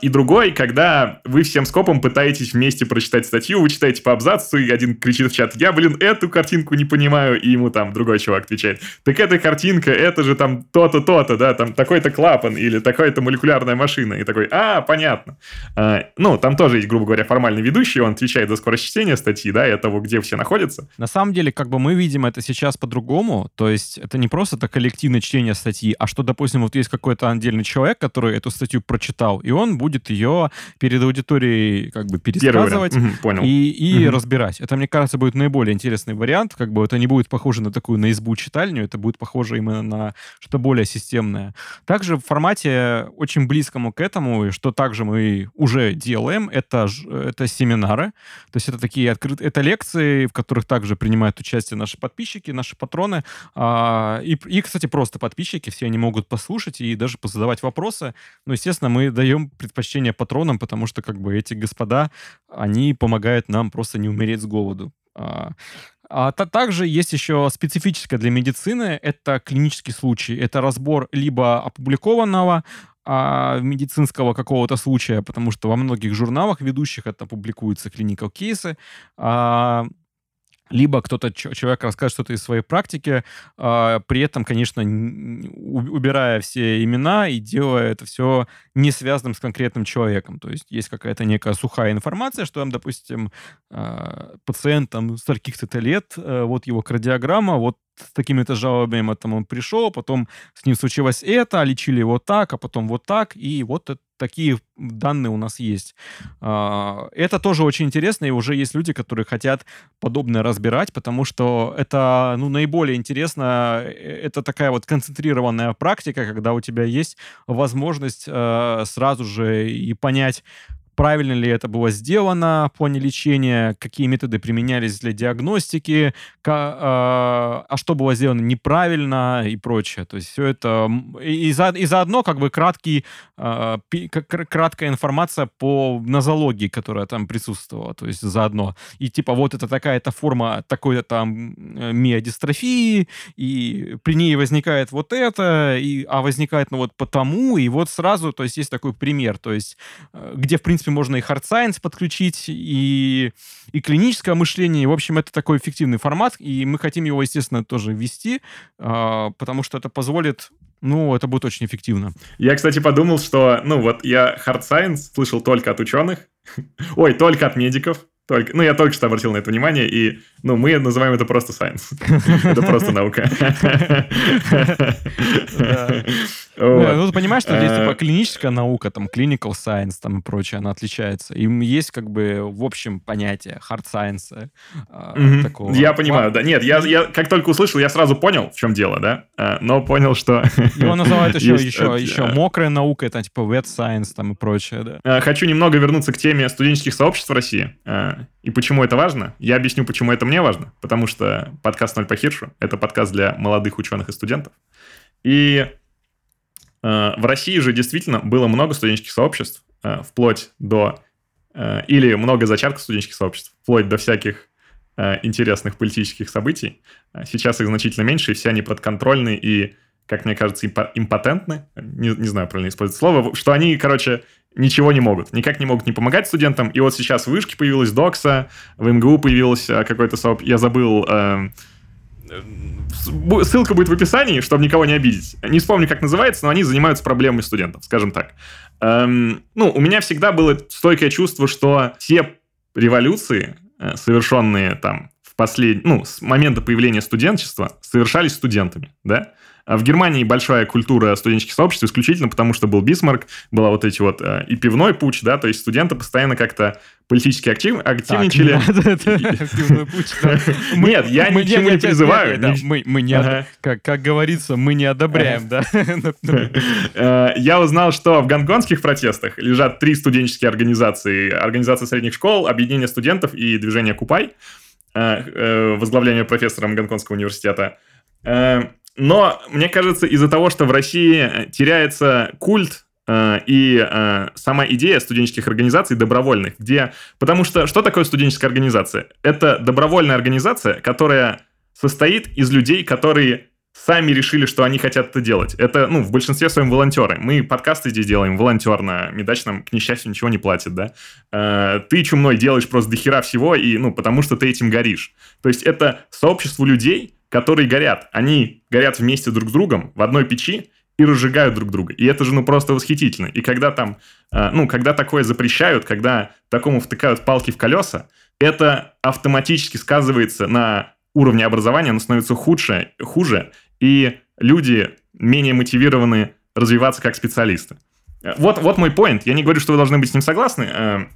Speaker 2: и другой, когда вы всем скопом пытаетесь вместе прочитать статью, вы читаете по абзацу, и один кричит в чат, я, блин, эту картинку не понимаю, и ему там другой чувак отвечает, так эта картинка, это же там то-то, то-то, да, там такой-то клапан или такая-то молекулярная машина, и такой, а, понятно. А, ну, там тоже есть, грубо говоря, формальный ведущий, он отвечает за скорость чтения статьи, да, и того, где все находятся.
Speaker 3: На самом деле, как бы мы видим это сейчас по-другому, то есть это не просто это коллективное чтение статьи, а что, допустим, вот есть какой-то отдельный человек, который эту статью прочитал, и он будет ее перед аудиторией как бы пересказывать
Speaker 2: Угу, понял.
Speaker 3: и, и
Speaker 2: Мгм.
Speaker 3: разбирать. Это, мне кажется, будет наиболее интересный вариант. Как бы это не будет похоже на такую на избу читальню, это будет похоже именно на что-то более системное. Также в формате очень близкому к этому, и что также мы уже делаем, это, это семинары. То есть это такие открытые, это лекции, в которых также принимают участие наши подписчики, наши патроны. А, и, и, кстати, просто подписчики, все они могут послушать и даже позадавать вопросы. Но, естественно, мы даем предпочтение патронам, потому что как бы эти господа, они помогают нам просто не умереть с голоду. А, а та- также есть еще специфическое для медицины, это клинический случай. Это разбор либо опубликованного а, медицинского какого-то случая, потому что во многих журналах ведущих это публикуются клиникал кейсы, а, либо кто-то, человек расскажет что-то из своей практики, а, при этом, конечно, убирая все имена и делая это все не связанным с конкретным человеком. То есть есть какая-то некая сухая информация, что там, допустим, а, пациент там стольких-то лет, э, вот его кардиограмма, вот с такими-то жалобами там он пришел, потом с ним случилось это, а лечили его так, а потом вот так, и вот такие данные у нас есть. А, Это тоже очень интересно, и уже есть люди, которые хотят подобное разбирать, потому что это ну, наиболее интересно. э, Это такая вот концентрированная практика, когда у тебя есть возможность э, сразу же и понять, правильно ли это было сделано в плане лечения, какие методы применялись для диагностики, а а что было сделано неправильно и прочее. То есть все это... И, за- и заодно как бы краткий, а, краткая информация по нозологии, которая там присутствовала. То есть заодно. И типа вот это такая-то форма такой-то там э, миодистрофии, и при ней возникает вот это, и, а возникает ну вот потому, и вот сразу, то есть есть такой пример, то есть э, где, в принципе, можно и hard science подключить, и, и клиническое мышление. И, в общем, это такой эффективный формат, и мы хотим его, естественно, тоже ввести, а, потому что это позволит, ну, это будет очень эффективно.
Speaker 2: Я, кстати, подумал, что, ну, вот я hard science слышал только от ученых, ой, только от медиков, только, ну, я только что обратил на это внимание, и, ну, мы называем это просто science. Это просто наука. Вот.
Speaker 3: Ну, ты понимаешь, что здесь
Speaker 2: Э,
Speaker 3: типа клиническая наука, там, clinical science там и прочее, она отличается. Им есть как бы в общем понятие hard science такого.
Speaker 2: Я понимаю, да. Нет, я, я как только услышал, я сразу понял, в чем дело, да, А, но понял, что...
Speaker 3: Его называют еще,
Speaker 2: есть
Speaker 3: еще, еще мокрая наука, это типа wet science там и прочее, да.
Speaker 2: Хочу немного вернуться к теме студенческих сообществ в России. И почему это важно? Я объясню, почему это мне важно. Потому что подкаст «Ноль по Хиршу» — это подкаст для молодых ученых и студентов. И э, в России же действительно было много студенческих сообществ, э, вплоть до... э, или много зачатков студенческих сообществ, вплоть до всяких э, интересных политических событий. Сейчас их значительно меньше, и все они подконтрольны и, как мне кажется, импо- импотентны. Не, не знаю, правильно использовать слово. Что они, короче, ничего не могут. Никак не могут не помогать студентам. И вот сейчас в Вышке появилась Докса, в МГУ появилось э, какой-то сообщество. Я забыл... э, э, бу- Ссылка будет в описании, чтобы никого не обидеть. Не вспомню, как называется, но они занимаются проблемами студентов, скажем так. Эм, ну, у меня всегда было стойкое чувство, что все революции, э, совершенные там в послед... ну, с момента появления студенчества, совершались студентами, да? А в Германии большая культура студенческих сообществ исключительно потому, что был Бисмарк, была вот эти вот э, и пивной путь, да, то есть студенты постоянно как-то политически актив... активничали. Нет, я ни к чему не призываю.
Speaker 3: Мы не, как говорится, мы не одобряем, да.
Speaker 2: Э, Я узнал, что в гонконгских протестах лежат три студенческие организации. Организация средних школ, Объединение студентов и Движение Купай, э, возглавляемое профессором Гонконгского университета. Э, Но мне кажется, из-за того, что в России теряется культ э, и э, сама идея студенческих организаций добровольных, где... Потому что что такое студенческая организация? Это добровольная организация, которая состоит из людей, которые сами решили, что они хотят это делать. Это, ну, в большинстве своем волонтеры. Мы подкасты здесь делаем волонтерно. Медач нам, к несчастью, ничего не платит, да. Э, ты чумной делаешь просто дохера всего, и, ну, потому что ты этим горишь. То есть это сообщество людей, которые горят. Они горят вместе друг с другом в одной печи и разжигают друг друга. И это же, ну, просто восхитительно. И когда там, э, ну, когда такое запрещают, когда такому втыкают палки в колеса, это автоматически сказывается на уровне образования, оно становится худше, хуже, и люди менее мотивированы развиваться как специалисты. Вот, вот мой point. Я не говорю, что вы должны быть с ним согласны. Э,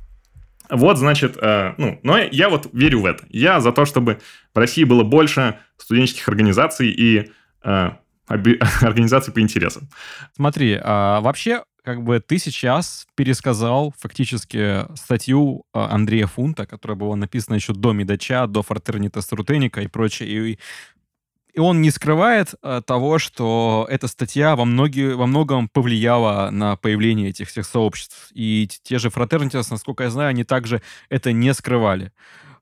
Speaker 2: вот, значит, э, ну, но я вот верю в это. Я за то, чтобы в России было больше студенческих организаций и э, организаций по интересам.
Speaker 3: Смотри, а вообще как бы ты сейчас пересказал фактически статью Андрея Фунта, которая была написана еще до Медача, до Фратернита Срутеника и прочее. И и он не скрывает э, того, что эта статья во, многие, во многом повлияла на появление этих всех сообществ. И те же Fraternitas, насколько я знаю, они также это не скрывали.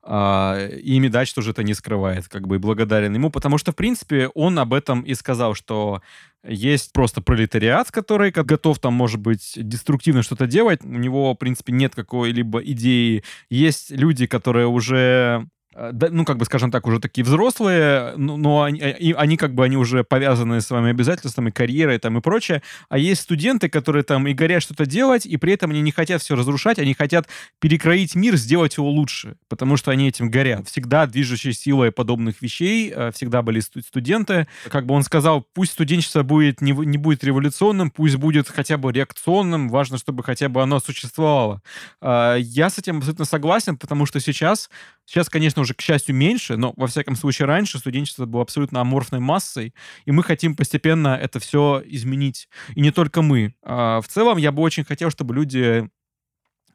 Speaker 3: А, и Медач тоже это не скрывает, как бы и благодарен ему, потому что, в принципе, он об этом и сказал, что есть просто пролетариат, который готов там, может быть, деструктивно что-то делать. У него, в принципе, нет какой-либо идеи. Есть люди, которые уже ну, как бы, скажем так, уже такие взрослые, но, но они, э, они как бы, они уже повязаны с вами обязательствами, карьерой там и прочее, а есть студенты, которые там и горят что-то делать, и при этом они не хотят все разрушать, они хотят перекроить мир, сделать его лучше, потому что они этим горят. Всегда движущей силой подобных вещей э, всегда были студенты. Как бы он сказал, пусть студенчество будет не, не будет революционным, пусть будет хотя бы реакционным, важно, чтобы хотя бы оно существовало. Я с этим абсолютно согласен, потому что сейчас, сейчас, конечно, уже, к счастью, меньше, но, во всяком случае, раньше студенчество было абсолютно аморфной массой, и мы хотим постепенно это все изменить. И не только мы. А в целом, я бы очень хотел, чтобы люди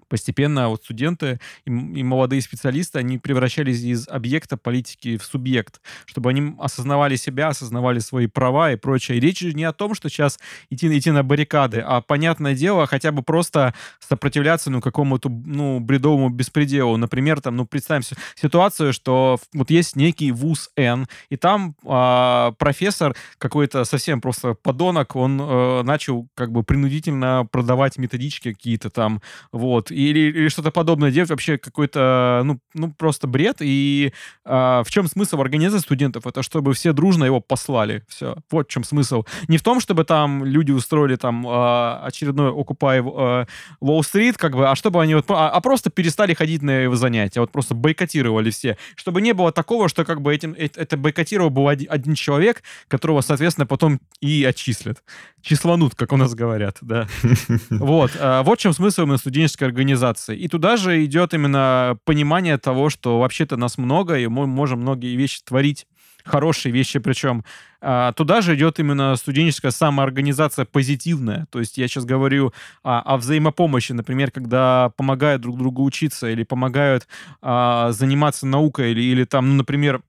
Speaker 3: постепенно вот студенты и, и молодые специалисты, они превращались из объекта политики в субъект, чтобы они осознавали себя, осознавали свои права и прочее. И речь не о том, что сейчас идти, идти на баррикады, а, понятное дело, хотя бы просто сопротивляться, ну, какому-то, ну, бредовому беспределу. Например, там, ну, представим ситуацию, что вот есть некий вуз Н, и там э, профессор какой-то совсем просто подонок, он э, начал как бы принудительно продавать методички какие-то там, вот, или, или что-то подобное делать, вообще какой-то, ну, ну просто бред. И а, в чем смысл организации студентов? Это чтобы все дружно его послали. Все. Вот в чем смысл. Не в том, чтобы там люди устроили там а, очередной Occupy а, Wall-Street, как бы, а чтобы они вот, а, а просто перестали ходить на его занятия, вот просто бойкотировали все. Чтобы не было такого, что как бы этим, это, бойкотировал был один, один человек, которого, соответственно, потом и отчислят. Числанут, как у нас говорят, да. Вот. А, вот в чем смысл именно студенческой организации организации. И туда же идет именно понимание того, что вообще-то нас много, и мы можем многие вещи творить хорошие вещи, причем а, туда же идет именно студенческая самоорганизация позитивная. То есть я сейчас говорю о, о взаимопомощи, например, когда помогают друг другу учиться или помогают а, заниматься наукой или, или там, ну, например, а,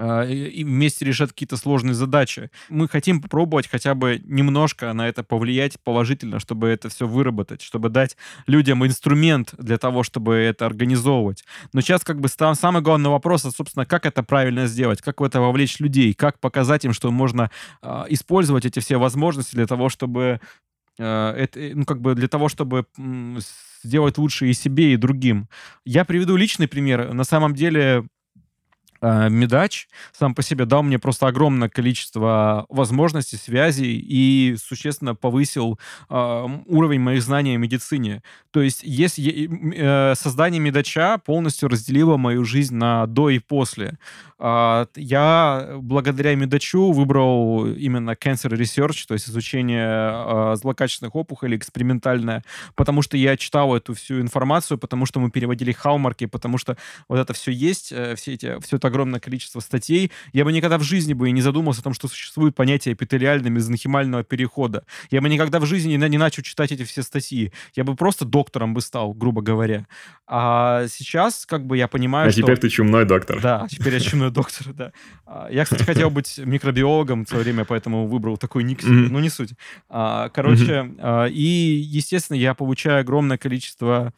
Speaker 3: и вместе решать какие-то сложные задачи. Мы хотим попробовать хотя бы немножко на это повлиять положительно, чтобы это все выработать, чтобы дать людям инструмент для того, чтобы это организовывать. Но сейчас как бы самый главный вопрос, собственно, как это правильно сделать, как в это вовлечь людей, как показать им, что можно э, использовать эти все возможности для того, чтобы э, это, ну, как бы для того, чтобы сделать лучше и себе, и другим. Я приведу личный пример. На самом деле э, Медач сам по себе дал мне просто огромное количество возможностей, связей и существенно повысил э, уровень моих знаний о медицине. То есть если э, создание Медача полностью разделило мою жизнь на до и после. Э, я благодаря Медачу выбрал именно cancer research, то есть изучение э, злокачественных опухолей, экспериментальное, потому что я читал эту всю информацию, потому что мы переводили хаумарки, потому что вот это все есть, э, все эти, все это огромное количество статей, я бы никогда в жизни бы и не задумался о том, что существует понятие эпителиально-мезонхимального перехода. Я бы никогда в жизни не, не начал читать эти все статьи. Я бы просто доктором бы стал, грубо говоря. А сейчас, как бы, я понимаю,
Speaker 2: а
Speaker 3: что...
Speaker 2: А теперь ты чумной доктор.
Speaker 3: Да, теперь я чумной доктор, да. А, я, кстати, хотел быть микробиологом свое время, поэтому выбрал такой ник, ну, не суть. А, короче, и, естественно, я получаю огромное количество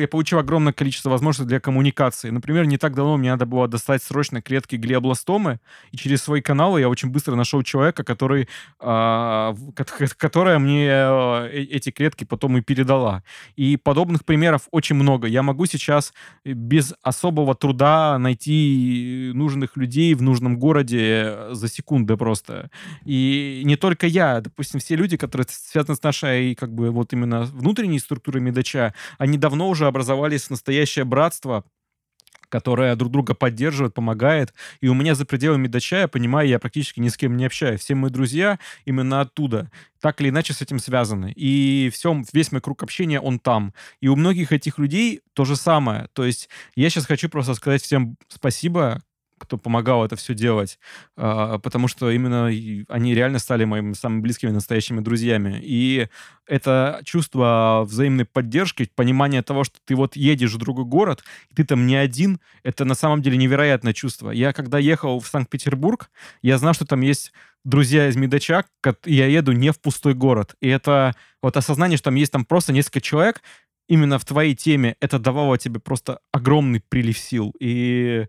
Speaker 3: я получил огромное количество возможностей для коммуникации. Например, не так давно мне надо было достать срочно клетки глиобластомы, и через свои каналы я очень быстро нашел человека, который, э, которая мне э, эти клетки потом и передала. И подобных примеров очень много. Я могу сейчас без особого труда найти нужных людей в нужном городе за секунды просто. И не только я, допустим, все люди, которые связаны с нашей, как бы, вот именно внутренней структурой медача, они давно уже образовались настоящее братство, которая друг друга поддерживает, помогает. И у меня за пределами Медача, я понимаю, я практически ни с кем не общаюсь. Все мои друзья именно оттуда так или иначе с этим связаны. И все, весь мой круг общения, он там. И у многих этих людей то же самое. То есть я сейчас хочу просто сказать всем спасибо, кто помогал это все делать, а, потому что именно они реально стали моими самыми близкими настоящими друзьями. И это чувство взаимной поддержки, понимание того, что ты вот едешь в другой город, и ты там не один, это на самом деле невероятное чувство. Я когда ехал в Санкт-Петербург, я знал, что там есть друзья из Медача, я еду не в пустой город. И это вот осознание, что там есть там просто несколько человек, именно в твоей теме, это давало тебе просто огромный прилив сил. И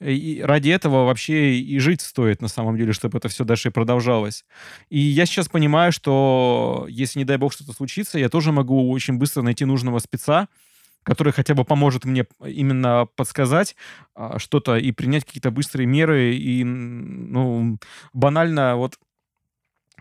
Speaker 3: и ради этого вообще и жить стоит, на самом деле, чтобы это все дальше продолжалось. И я сейчас понимаю, что если, не дай бог, что-то случится, я тоже могу очень быстро найти нужного спеца, который хотя бы поможет мне именно подсказать а, что-то и принять какие-то быстрые меры. И, ну, банально, вот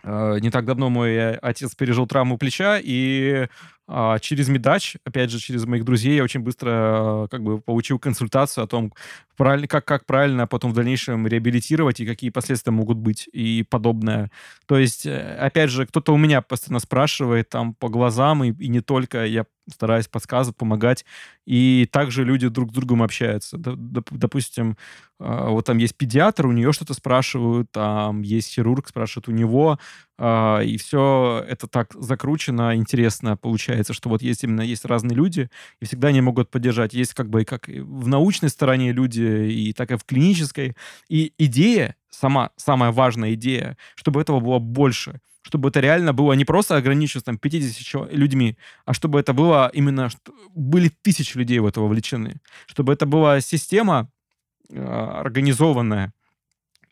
Speaker 3: а, не так давно мой отец пережил травму плеча, и а, через Медач, опять же, через моих друзей я очень быстро а, как бы получил консультацию о том, правильно, как, как правильно потом в дальнейшем реабилитировать и какие последствия могут быть и подобное. То есть, э, опять же, кто-то у меня постоянно спрашивает там по глазам, и, и не только, я стараюсь подсказывать, помогать. И также люди друг с другом общаются. Допустим, а, вот там есть педиатр, у нее что-то спрашивают, там есть хирург, спрашивают у него, и все это так закручено, интересно получается, что вот есть именно есть разные люди, и всегда они могут поддержать. Есть как бы как в научной стороне люди, и так и в клинической. И идея, сама самая важная идея, чтобы этого было больше чтобы это реально было не просто ограничено там 50 людьми, а чтобы это было именно, были тысячи людей в это вовлечены. Чтобы это была система э, организованная,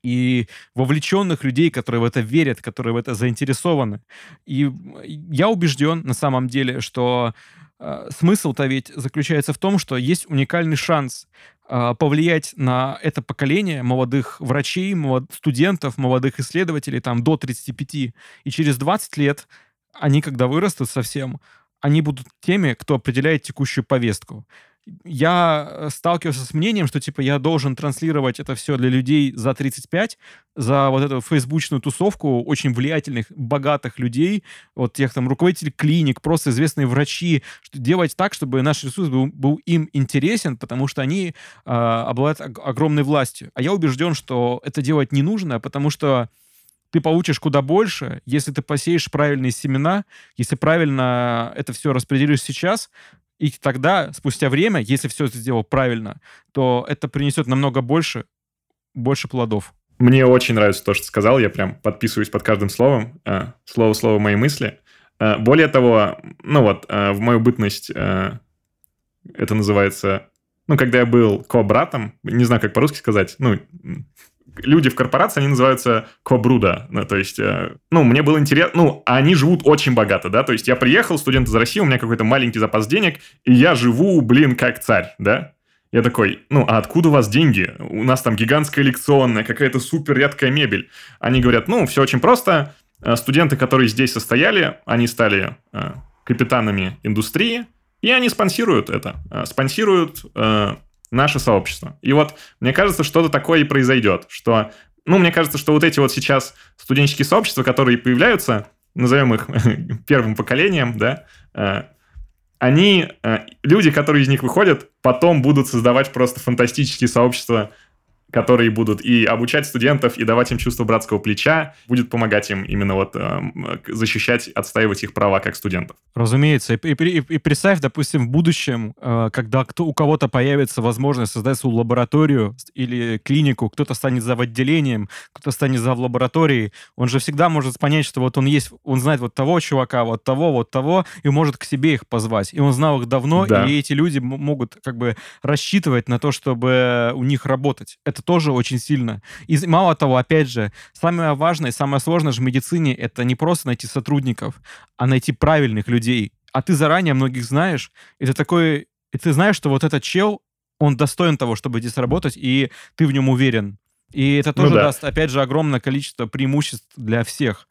Speaker 3: и вовлеченных людей, которые в это верят, которые в это заинтересованы. И я убежден на самом деле, что э, смысл-то ведь заключается в том, что есть уникальный шанс э, повлиять на это поколение молодых врачей, молод... студентов, молодых исследователей там до 35. И через 20 лет они, когда вырастут совсем, они будут теми, кто определяет текущую повестку я э, сталкивался с мнением, что, типа, я должен транслировать это все для людей за 35, за вот эту фейсбучную тусовку очень влиятельных, богатых людей, вот тех там руководителей клиник, просто известные врачи, что делать так, чтобы наш ресурс был, был им интересен, потому что они э, обладают огромной властью. А я убежден, что это делать не нужно, потому что ты получишь куда больше, если ты посеешь правильные семена, если правильно это все распределишь сейчас, и тогда, спустя время, если все сделал правильно, то это принесет намного больше, больше плодов.
Speaker 2: Мне очень нравится то, что сказал. Я прям подписываюсь под каждым словом. Э, слово-слово мои мысли. Э, более того, ну вот, э, в мою бытность это называется... Ну, когда я был ко-братом, не знаю, как по-русски сказать, ну, люди в корпорации, они называются кобруда. Ну, то есть, э, ну, мне было интересно, ну, они живут очень богато, да, то есть я приехал, студент из России, у меня какой-то маленький запас денег, и я живу, блин, как царь, да. Я такой, ну, а откуда у вас деньги? У нас там гигантская лекционная, какая-то супер редкая мебель. Они говорят, ну, все очень просто. Э, студенты, которые здесь состояли, они стали э, капитанами индустрии, и они спонсируют это. Спонсируют наше сообщество. И вот мне кажется, что-то такое и произойдет, что, ну, мне кажется, что вот эти вот сейчас студенческие сообщества, которые появляются, назовем их первым поколением, да, э, они, э, люди, которые из них выходят, потом будут создавать просто фантастические сообщества которые будут и обучать студентов, и давать им чувство братского плеча, будет помогать им именно вот э, защищать, отстаивать их права как студентов.
Speaker 3: Разумеется. И, и, и представь, допустим, в будущем, э, когда кто, у кого-то появится возможность создать свою лабораторию или клинику, кто-то станет за отделением, кто-то станет за в лабораторией, он же всегда может понять, что вот он есть, он знает вот того чувака, вот того, вот того, и может к себе их позвать. И он знал их давно, да. и эти люди могут как бы рассчитывать на то, чтобы у них работать. Это это тоже очень сильно. И мало того, опять же, самое важное, самое сложное же в медицине — это не просто найти сотрудников, а найти правильных людей. А ты заранее многих знаешь, и ты такой... И ты знаешь, что вот этот чел, он достоин того, чтобы здесь работать, и ты в нем уверен. И это ну тоже ну, да. даст, опять же, огромное количество преимуществ для всех.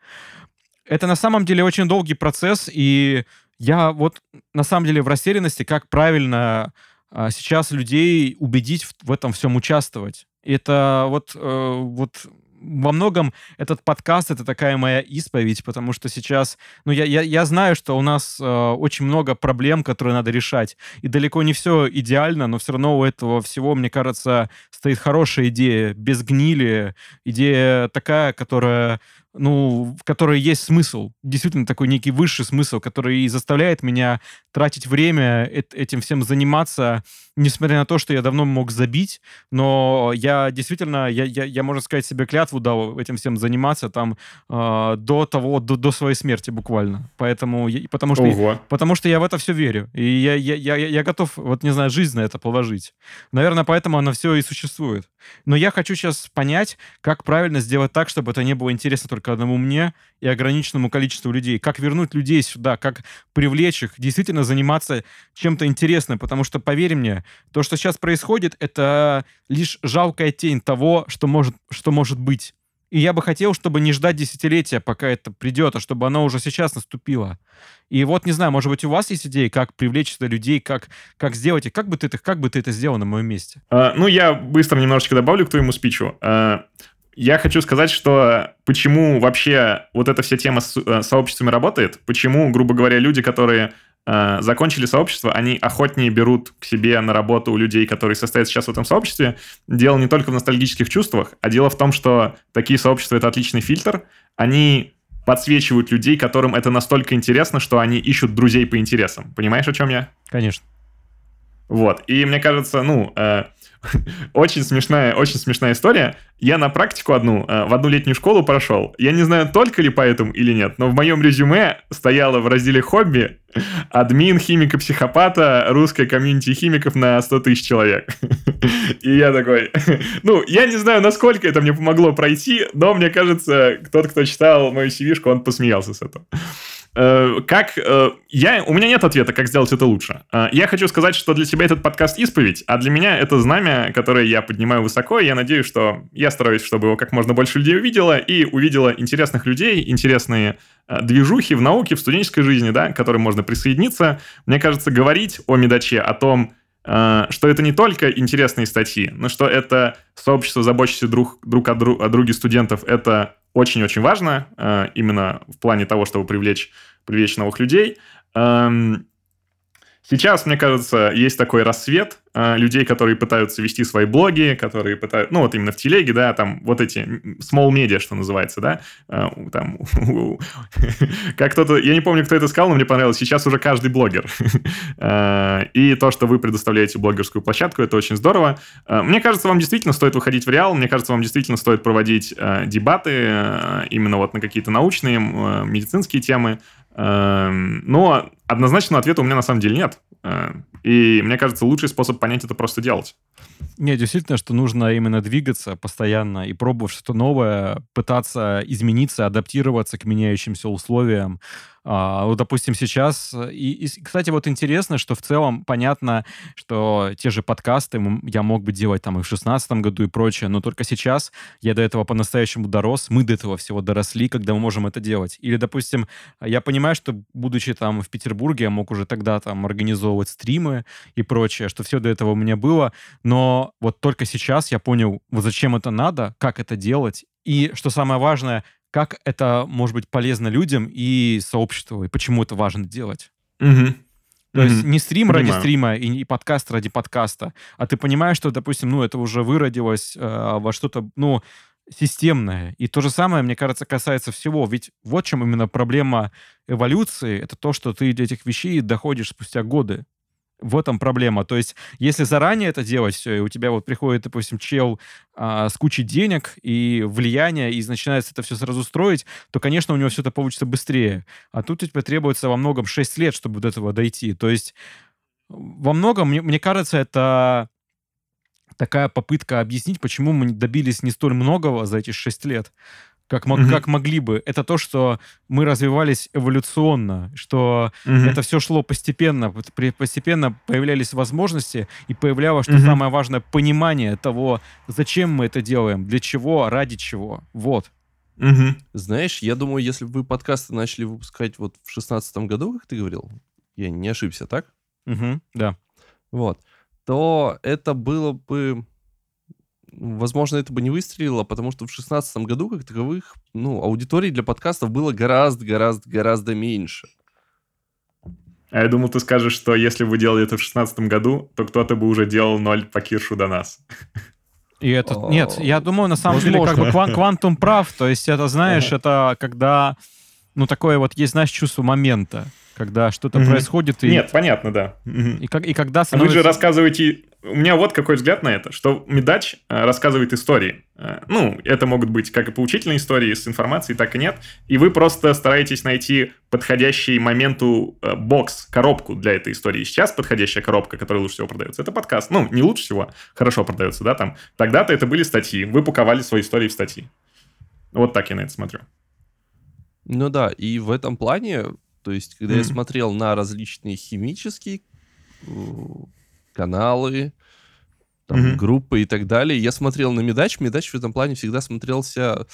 Speaker 3: Это на самом деле очень долгий процесс, и я вот на самом деле в растерянности, как правильно а, сейчас людей убедить в, в этом всем участвовать. Это вот, э, вот во многом этот подкаст это такая моя исповедь, потому что сейчас, ну, я, я, я знаю, что у нас э, очень много проблем, которые надо решать. И далеко не все идеально, но все равно у этого всего, мне кажется, стоит хорошая идея, без гнили, идея такая, которая ну, в которой есть смысл, действительно такой некий высший смысл, который и заставляет меня тратить время этим всем заниматься, несмотря на то, что я давно мог забить, но я действительно, я, я, я можно сказать, себе клятву дал этим всем заниматься там э, до того, до, до своей смерти буквально. Поэтому, потому что, Ого. потому что я в это все верю. И я, я, я, я готов, вот не знаю, жизнь на это положить. Наверное, поэтому оно все и существует. Но я хочу сейчас понять, как правильно сделать так, чтобы это не было интересно только одному мне и ограниченному количеству людей. Как вернуть людей сюда, как привлечь их, действительно заниматься чем-то интересным. Потому что, поверь мне, то, что сейчас происходит, это лишь жалкая тень того, что может, что может быть. И я бы хотел, чтобы не ждать десятилетия, пока это придет, а чтобы оно уже сейчас наступило. И вот, не знаю, может быть, у вас есть идеи, как привлечь сюда людей, как, как сделать, и как бы, ты, как бы ты это сделал на моем месте?
Speaker 2: А, ну, я быстро немножечко добавлю к твоему спичу. А, я хочу сказать, что почему вообще вот эта вся тема с э, сообществами работает, почему, грубо говоря, люди, которые э, закончили сообщество, они охотнее берут к себе на работу у людей, которые состоят сейчас в этом сообществе. Дело не только в ностальгических чувствах, а дело в том, что такие сообщества — это отличный фильтр. Они подсвечивают людей, которым это настолько интересно, что они ищут друзей по интересам. Понимаешь, о чем я?
Speaker 3: Конечно.
Speaker 2: Вот. И мне кажется, ну, э, очень смешная, очень смешная история. Я на практику одну, э, в одну летнюю школу прошел. Я не знаю, только ли поэтому или нет, но в моем резюме стояло в разделе «Хобби» админ химика-психопата русской комьюнити химиков на 100 тысяч человек. И я такой... Ну, я не знаю, насколько это мне помогло пройти, но мне кажется, тот, кто читал мою cv он посмеялся с этого. Э, как э, я, у меня нет ответа, как сделать это лучше. Э, я хочу сказать, что для тебя этот подкаст исповедь, а для меня это знамя, которое я поднимаю высоко, и я надеюсь, что я стараюсь, чтобы его как можно больше людей увидело, и увидело интересных людей, интересные движухи в науке, в студенческой жизни, да, к которым можно присоединиться. Мне кажется, говорить о Медаче, о том, что это не только интересные статьи, но что это сообщество, заботящееся друг, друг о, друг, о друге студентов, это очень-очень важно э, именно в плане того, чтобы привлечь, привлечь новых людей. Сейчас, мне кажется, есть такой рассвет э, людей, которые пытаются вести свои блоги, которые пытаются, ну вот именно в телеге, да, там вот эти small media, что называется, да, э, там, как кто-то, я не помню, кто это сказал, но мне понравилось, сейчас уже каждый блогер. э, и то, что вы предоставляете блогерскую площадку, это очень здорово. Мне кажется, вам действительно стоит выходить в реал, мне кажется, вам действительно стоит проводить дебаты именно вот на какие-то научные, медицинские темы, но однозначного ответа у меня на самом деле нет. Э, и мне кажется, лучший способ понять это просто делать.
Speaker 3: Не, действительно, что нужно именно двигаться постоянно и пробовать что-то новое, пытаться измениться, адаптироваться к меняющимся условиям, а, вот, допустим, сейчас... И, и, кстати, вот интересно, что в целом понятно, что те же подкасты я мог бы делать там и в шестнадцатом году и прочее, но только сейчас я до этого по-настоящему дорос, мы до этого всего доросли, когда мы можем это делать. Или, допустим, я понимаю, что, будучи там в Петербурге, я мог уже тогда там организовывать стримы и прочее, что все до этого у меня было, но вот только сейчас я понял, вот зачем это надо, как это делать, и, что самое важное, как это может быть полезно людям и сообществу, и почему это важно делать.
Speaker 2: Угу.
Speaker 3: То mm-hmm. есть не стрим Понимаю. ради стрима и не подкаст ради подкаста, а ты понимаешь, что, допустим, ну, это уже выродилось э, во что-то, ну, системное. И то же самое, мне кажется, касается всего. Ведь вот чем именно проблема эволюции, это то, что ты до этих вещей доходишь спустя годы. В этом проблема. То есть, если заранее это делать, все, и у тебя вот приходит, допустим, чел а, с кучей денег и влияния, и начинается это все сразу строить, то, конечно, у него все это получится быстрее. А тут тебе требуется во многом 6 лет, чтобы до этого дойти. То есть, во многом, мне, мне кажется, это такая попытка объяснить, почему мы добились не столь многого за эти 6 лет как, mm-hmm. как могли бы. Это то, что мы развивались эволюционно, что mm-hmm. это все шло постепенно, постепенно появлялись возможности и появлялось, что mm-hmm. самое важное, понимание того, зачем мы это делаем, для чего, ради чего. Вот.
Speaker 1: Угу. Знаешь, я думаю, если бы вы подкасты начали выпускать вот в шестнадцатом году, как ты говорил, я не ошибся, так?
Speaker 3: Угу, да.
Speaker 1: Вот то это было бы... Возможно, это бы не выстрелило, потому что в 2016 году, как таковых, ну, аудитории для подкастов было гораздо-гораздо-гораздо меньше.
Speaker 2: А я думал, ты скажешь, что если бы вы делали это в 2016 году, то кто-то бы уже делал ноль по Киршу до нас.
Speaker 3: И это... Нет, я думаю, на самом деле, как бы квантум прав. То есть это, знаешь, это когда... Ну, такое вот есть, знаешь, чувство момента когда что-то mm-hmm. происходит. И...
Speaker 2: Нет, понятно, да.
Speaker 3: Mm-hmm. И, как, и когда
Speaker 2: становится... Вы же рассказываете... У меня вот какой взгляд на это, что Медач э, рассказывает истории. Э, ну, это могут быть как и поучительные истории с информацией, так и нет. И вы просто стараетесь найти подходящий моменту э, бокс, коробку для этой истории. Сейчас подходящая коробка, которая лучше всего продается, это подкаст. Ну, не лучше всего, хорошо продается, да, там. Тогда-то это были статьи. Вы паковали свои истории в статьи. Вот так я на это смотрю.
Speaker 1: Ну да, и в этом плане то есть, когда mm-hmm. я смотрел на различные химические э, каналы, там, mm-hmm. группы и так далее, я смотрел на Медач. Медач в этом плане всегда смотрелся,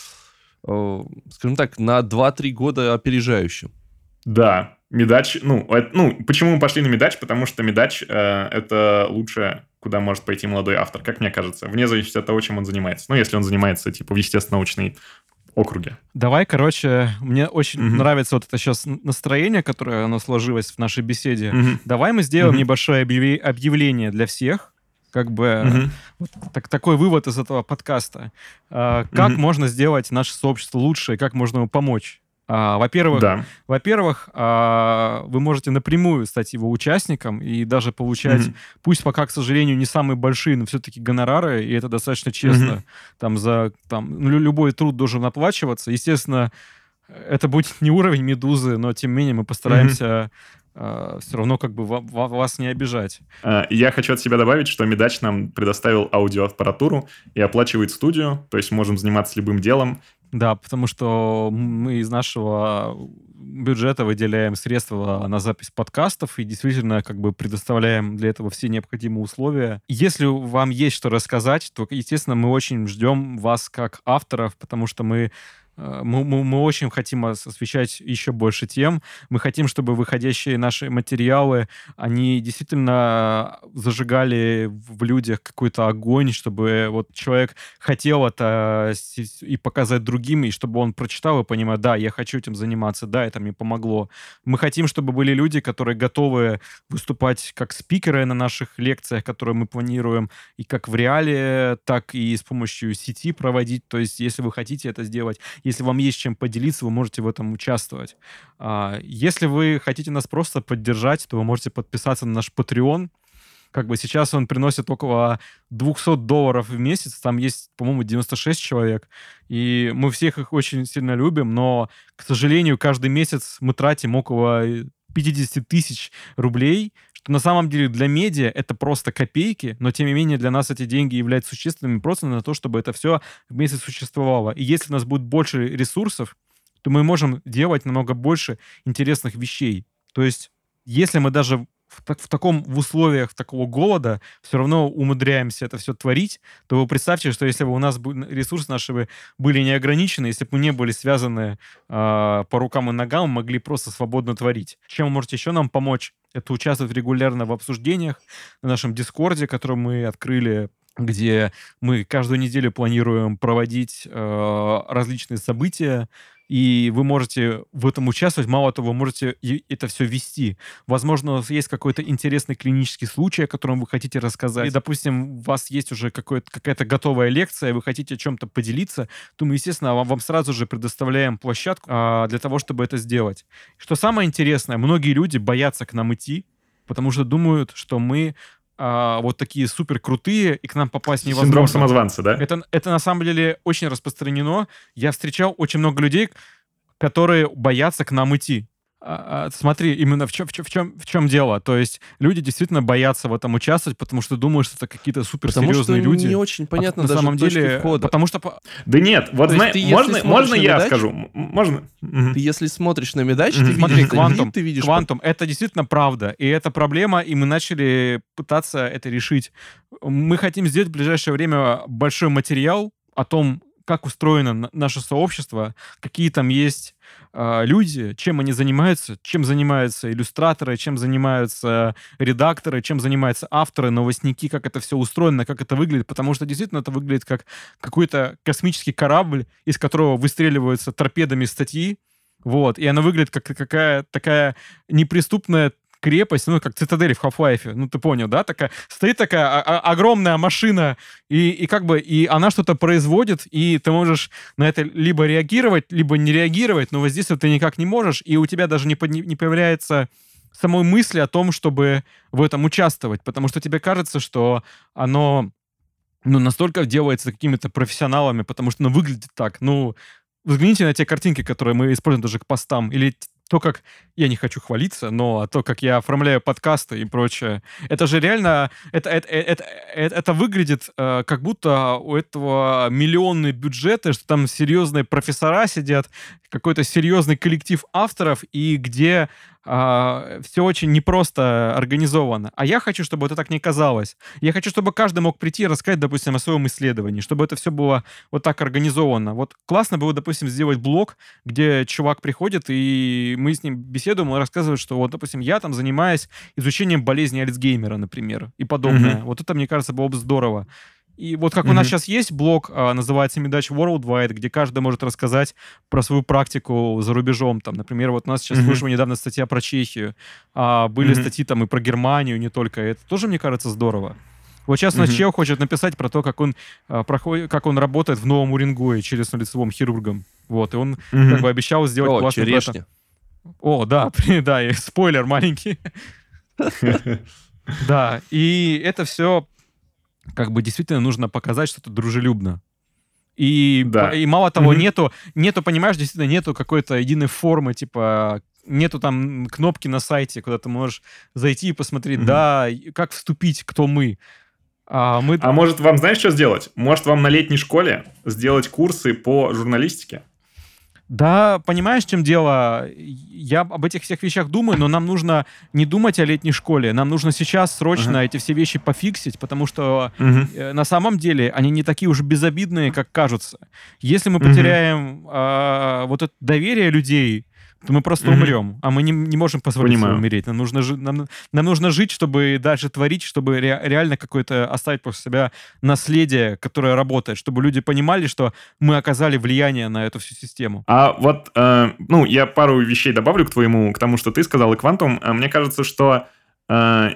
Speaker 1: э, скажем так, на 2-3 года опережающим.
Speaker 2: Да, Медач, ну, это, ну, почему мы пошли на Медач? Потому что Медач э, это лучшее, куда может пойти молодой автор, как мне кажется, вне зависимости от того, чем он занимается. Ну, если он занимается, типа, в естественно-научной округе.
Speaker 3: Давай, короче, мне очень mm-hmm. нравится вот это сейчас настроение, которое оно сложилось в нашей беседе. Mm-hmm. Давай мы сделаем mm-hmm. небольшое объявление для всех, как бы mm-hmm. вот так, такой вывод из этого подкаста. А, как mm-hmm. можно сделать наше сообщество лучше, как можно ему помочь? А, во-первых, да. во-первых, а, вы можете напрямую стать его участником и даже получать, mm-hmm. пусть пока, к сожалению, не самые большие, но все-таки гонорары, и это достаточно честно. Mm-hmm. Там за там ну, любой труд должен оплачиваться. Естественно, это будет не уровень медузы, но тем не менее мы постараемся mm-hmm. Uh, все равно как бы вас не обижать.
Speaker 2: Я хочу от себя добавить, что Медач нам предоставил аудиоаппаратуру и оплачивает студию, то есть можем заниматься любым делом.
Speaker 3: Да, потому что мы из нашего бюджета выделяем средства на запись подкастов и действительно как бы предоставляем для этого все необходимые условия. Если вам есть что рассказать, то, естественно, мы очень ждем вас как авторов, потому что мы мы, мы, мы очень хотим освещать еще больше тем. Мы хотим, чтобы выходящие наши материалы, они действительно зажигали в людях какой-то огонь, чтобы вот человек хотел это и показать другим, и чтобы он прочитал и понимал, да, я хочу этим заниматься, да, это мне помогло. Мы хотим, чтобы были люди, которые готовы выступать как спикеры на наших лекциях, которые мы планируем, и как в реале, так и с помощью сети проводить. То есть, если вы хотите это сделать, если вам есть чем поделиться, вы можете в этом участвовать. А, если вы хотите нас просто поддержать, то вы можете подписаться на наш Patreon. Как бы сейчас он приносит около 200 долларов в месяц. Там есть, по-моему, 96 человек. И мы всех их очень сильно любим, но, к сожалению, каждый месяц мы тратим около 50 тысяч рублей, что на самом деле для медиа это просто копейки, но тем не менее для нас эти деньги являются существенными просто на то, чтобы это все вместе существовало. И если у нас будет больше ресурсов, то мы можем делать намного больше интересных вещей. То есть, если мы даже в, так, в таком в условиях такого голода все равно умудряемся это все творить, то вы представьте, что если бы у нас ресурсы наши были не ограничены, если бы мы не были связаны э, по рукам и ногам, могли просто свободно творить. Чем вы можете еще нам помочь? Это участвовать регулярно в обсуждениях на нашем Дискорде, который мы открыли где мы каждую неделю планируем проводить э, различные события, и вы можете в этом участвовать. Мало того, вы можете это все вести. Возможно, у вас есть какой-то интересный клинический случай, о котором вы хотите рассказать. И, допустим, у вас есть уже какая-то готовая лекция, и вы хотите о чем-то поделиться, то мы, естественно, вам, вам сразу же предоставляем площадку а, для того, чтобы это сделать. Что самое интересное, многие люди боятся к нам идти, потому что думают, что мы а, вот такие супер крутые, и к нам попасть невозможно.
Speaker 2: Синдром самозванца, да?
Speaker 3: Это, это на самом деле очень распространено. Я встречал очень много людей, которые боятся к нам идти. А, а, смотри, именно в чем, в, чем, в, чем, в чем дело. То есть люди действительно боятся в этом участвовать, потому что думают, что это какие-то суперсерьезные
Speaker 1: потому
Speaker 3: что
Speaker 1: не очень понятно а, даже на самом деле входа.
Speaker 3: Потому что...
Speaker 2: Да нет, вот зна... ты, можно, можно я медач, скажу? Можно?
Speaker 1: Ты если смотришь на медач, ты Смотри, видишь
Speaker 3: квантум,
Speaker 1: ты видишь...
Speaker 3: Квантум, это действительно правда. И это проблема, и мы начали пытаться это решить. Мы хотим сделать в ближайшее время большой материал о том, как устроено наше сообщество, какие там есть э, люди, чем они занимаются, чем занимаются иллюстраторы, чем занимаются редакторы, чем занимаются авторы, новостники, как это все устроено, как это выглядит, потому что действительно это выглядит как какой-то космический корабль, из которого выстреливаются торпедами статьи, вот, и она выглядит как какая такая неприступная крепость, ну, как цитадель в Half-Life, ну, ты понял, да? Такая, стоит такая огромная машина, и, и как бы, и она что-то производит, и ты можешь на это либо реагировать, либо не реагировать, но вот здесь вот ты никак не можешь, и у тебя даже не, не появляется самой мысли о том, чтобы в этом участвовать, потому что тебе кажется, что оно ну, настолько делается какими-то профессионалами, потому что оно выглядит так. Ну, взгляните на те картинки, которые мы используем даже к постам, или то, как я не хочу хвалиться, но то, как я оформляю подкасты и прочее, это же реально, это, это, это, это, это выглядит э, как будто у этого миллионные бюджеты, что там серьезные профессора сидят, какой-то серьезный коллектив авторов, и где а, все очень непросто организовано. А я хочу, чтобы это так не казалось. Я хочу, чтобы каждый мог прийти и рассказать, допустим, о своем исследовании, чтобы это все было вот так организовано. Вот классно было, допустим, сделать блог, где чувак приходит, и мы с ним беседуем, он рассказывает, что вот, допустим, я там занимаюсь изучением болезни Альцгеймера, например, и подобное. Mm-hmm. Вот это, мне кажется, было бы здорово. И вот как mm-hmm. у нас сейчас есть блог, а, называется «Медач Worldwide», где каждый может рассказать про свою практику за рубежом. Там, например, вот у нас сейчас mm-hmm. вышла недавно статья про Чехию, а были mm-hmm. статьи там и про Германию, не только. Это тоже, мне кажется, здорово. Вот сейчас mm-hmm. Чех хочет написать про то, как он, а, проходит, как он работает в Новом Уренгое челюстно-лицевым хирургом. Вот, и он mm-hmm. как бы обещал сделать
Speaker 1: О,
Speaker 3: классный...
Speaker 1: черешня.
Speaker 3: О, да, да, и спойлер маленький. Да, и это все как бы действительно нужно показать что-то дружелюбно. И, да. и мало того, mm-hmm. нету, нету, понимаешь, действительно нету какой-то единой формы, типа, нету там кнопки на сайте, куда ты можешь зайти и посмотреть, mm-hmm. да, как вступить, кто мы.
Speaker 2: А, мы. а может вам, знаешь, что сделать? Может вам на летней школе сделать курсы по журналистике?
Speaker 3: Да, понимаешь, в чем дело? Я об этих всех вещах думаю, но нам нужно не думать о летней школе. Нам нужно сейчас срочно uh-huh. эти все вещи пофиксить, потому что uh-huh. на самом деле они не такие уж безобидные, как кажутся. Если мы uh-huh. потеряем э, вот это доверие людей то мы просто mm-hmm. умрем. А мы не, не можем позволить себе умереть. Нам нужно, нам, нам нужно жить, чтобы дальше творить, чтобы ре- реально какое-то оставить после себя наследие, которое работает, чтобы люди понимали, что мы оказали влияние на эту всю систему.
Speaker 2: А вот, э, ну, я пару вещей добавлю к твоему, к тому, что ты сказал, и Квантум. А мне кажется, что э,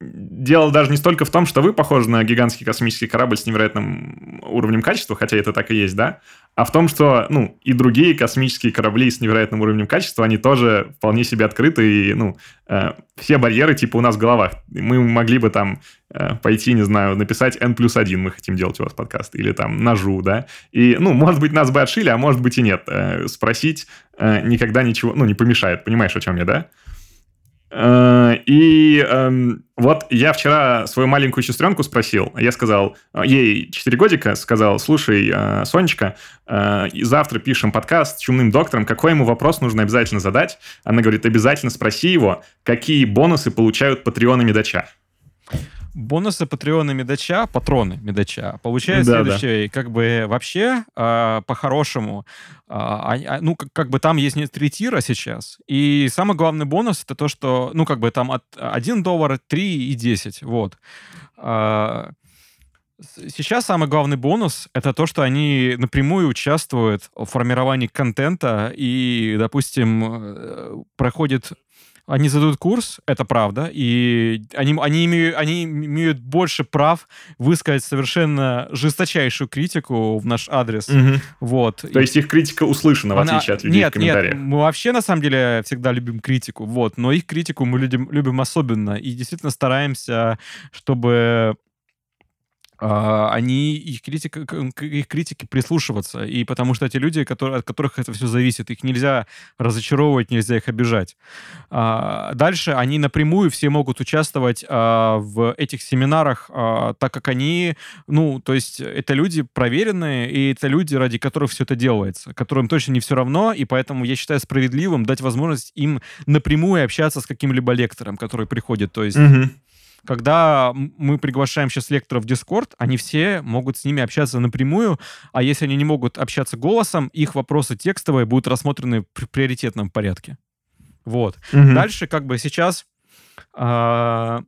Speaker 2: дело даже не столько в том, что вы похожи на гигантский космический корабль с невероятным уровнем качества, хотя это так и есть, да, а в том, что, ну, и другие космические корабли с невероятным уровнем качества, они тоже вполне себе открыты, и, ну, э, все барьеры, типа, у нас в головах. Мы могли бы там э, пойти, не знаю, написать N плюс 1, мы хотим делать у вас подкаст, или там ножу, да, и, ну, может быть, нас бы отшили, а может быть и нет. Э, спросить э, никогда ничего, ну, не помешает, понимаешь, о чем я, да? Э, и эм, вот я вчера свою маленькую сестренку спросил, я сказал, э, ей 4 годика, сказал, слушай, э, Сонечка, завтра пишем подкаст с чумным доктором, какой ему вопрос нужно обязательно задать? Она говорит, обязательно спроси его, какие бонусы получают патреоны Медача.
Speaker 3: Бонусы патреона Медача, патроны Медача, получают да, следующее. Да. Как бы вообще, э, по-хорошему, э, ну, как, как бы там есть не три тира сейчас. И самый главный бонус это то, что, ну, как бы там от 1 доллар, 3 и 10. Вот. Э, Сейчас самый главный бонус — это то, что они напрямую участвуют в формировании контента и, допустим, э, проходит они задают курс, это правда, и они, они, имеют, они имеют больше прав высказать совершенно жесточайшую критику в наш адрес.
Speaker 2: Угу.
Speaker 3: Вот.
Speaker 2: То есть их критика услышана, в отличие от людей
Speaker 3: нет,
Speaker 2: в комментариях?
Speaker 3: Нет, мы вообще, на самом деле, всегда любим критику, вот, но их критику мы любим, любим особенно, и действительно стараемся, чтобы они их критика, их критике прислушиваться, и потому что эти люди, которые, от которых это все зависит, их нельзя разочаровывать, нельзя их обижать. А, дальше они напрямую все могут участвовать а, в этих семинарах, так как они, ну, то есть это люди проверенные, и это люди, ради которых все это делается, которым точно не все равно, и поэтому я считаю справедливым дать возможность им напрямую общаться с каким-либо лектором, который приходит, то есть... Mm-hmm когда мы приглашаем сейчас лекторов в Discord, они все могут с ними общаться напрямую, а если они не могут общаться голосом, их вопросы текстовые будут рассмотрены в приоритетном порядке. Вот. Угу. Дальше как бы сейчас э,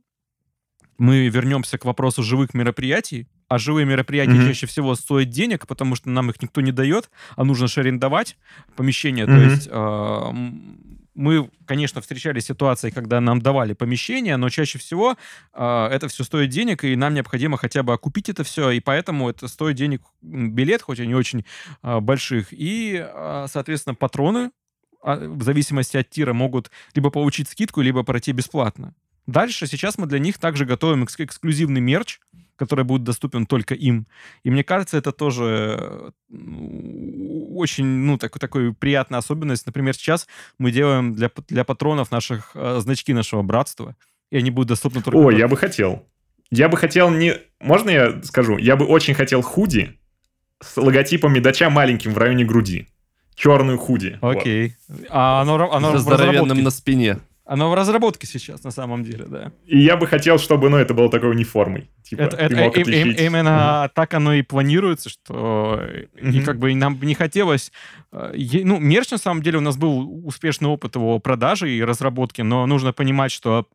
Speaker 3: мы вернемся к вопросу живых мероприятий, а живые мероприятия mm-hmm. чаще всего стоят денег, потому что нам их никто не дает, а нужно же арендовать помещение. Mm-hmm. То есть э, мы, конечно, встречали ситуации, когда нам давали помещение, но чаще всего э, это все стоит денег, и нам необходимо хотя бы окупить это все, и поэтому это стоит денег билет, хоть и не очень э, больших, и, э, соответственно, патроны в зависимости от тира могут либо получить скидку, либо пройти бесплатно. Дальше сейчас мы для них также готовим экск- эксклюзивный мерч, который будет доступен только им. И мне кажется, это тоже очень, ну, так, такой приятная особенность. Например, сейчас мы делаем для, для патронов наших э, значки нашего братства, и они будут доступны только...
Speaker 2: О, я бы хотел. Я бы хотел не... Можно я скажу? Я бы очень хотел худи с логотипом медача маленьким в районе груди. Черную худи.
Speaker 3: Окей. Вот. А оно, оно
Speaker 1: здоровенным на спине.
Speaker 3: Оно в разработке сейчас, на самом деле, да.
Speaker 2: И я бы хотел, чтобы, ну, это было такой униформой.
Speaker 3: Типа, это, это, э, э, именно mm-hmm. так оно и планируется, что mm-hmm. и как бы нам не хотелось... Э, ну, мерч, на самом деле, у нас был успешный опыт его продажи и разработки, но нужно понимать, что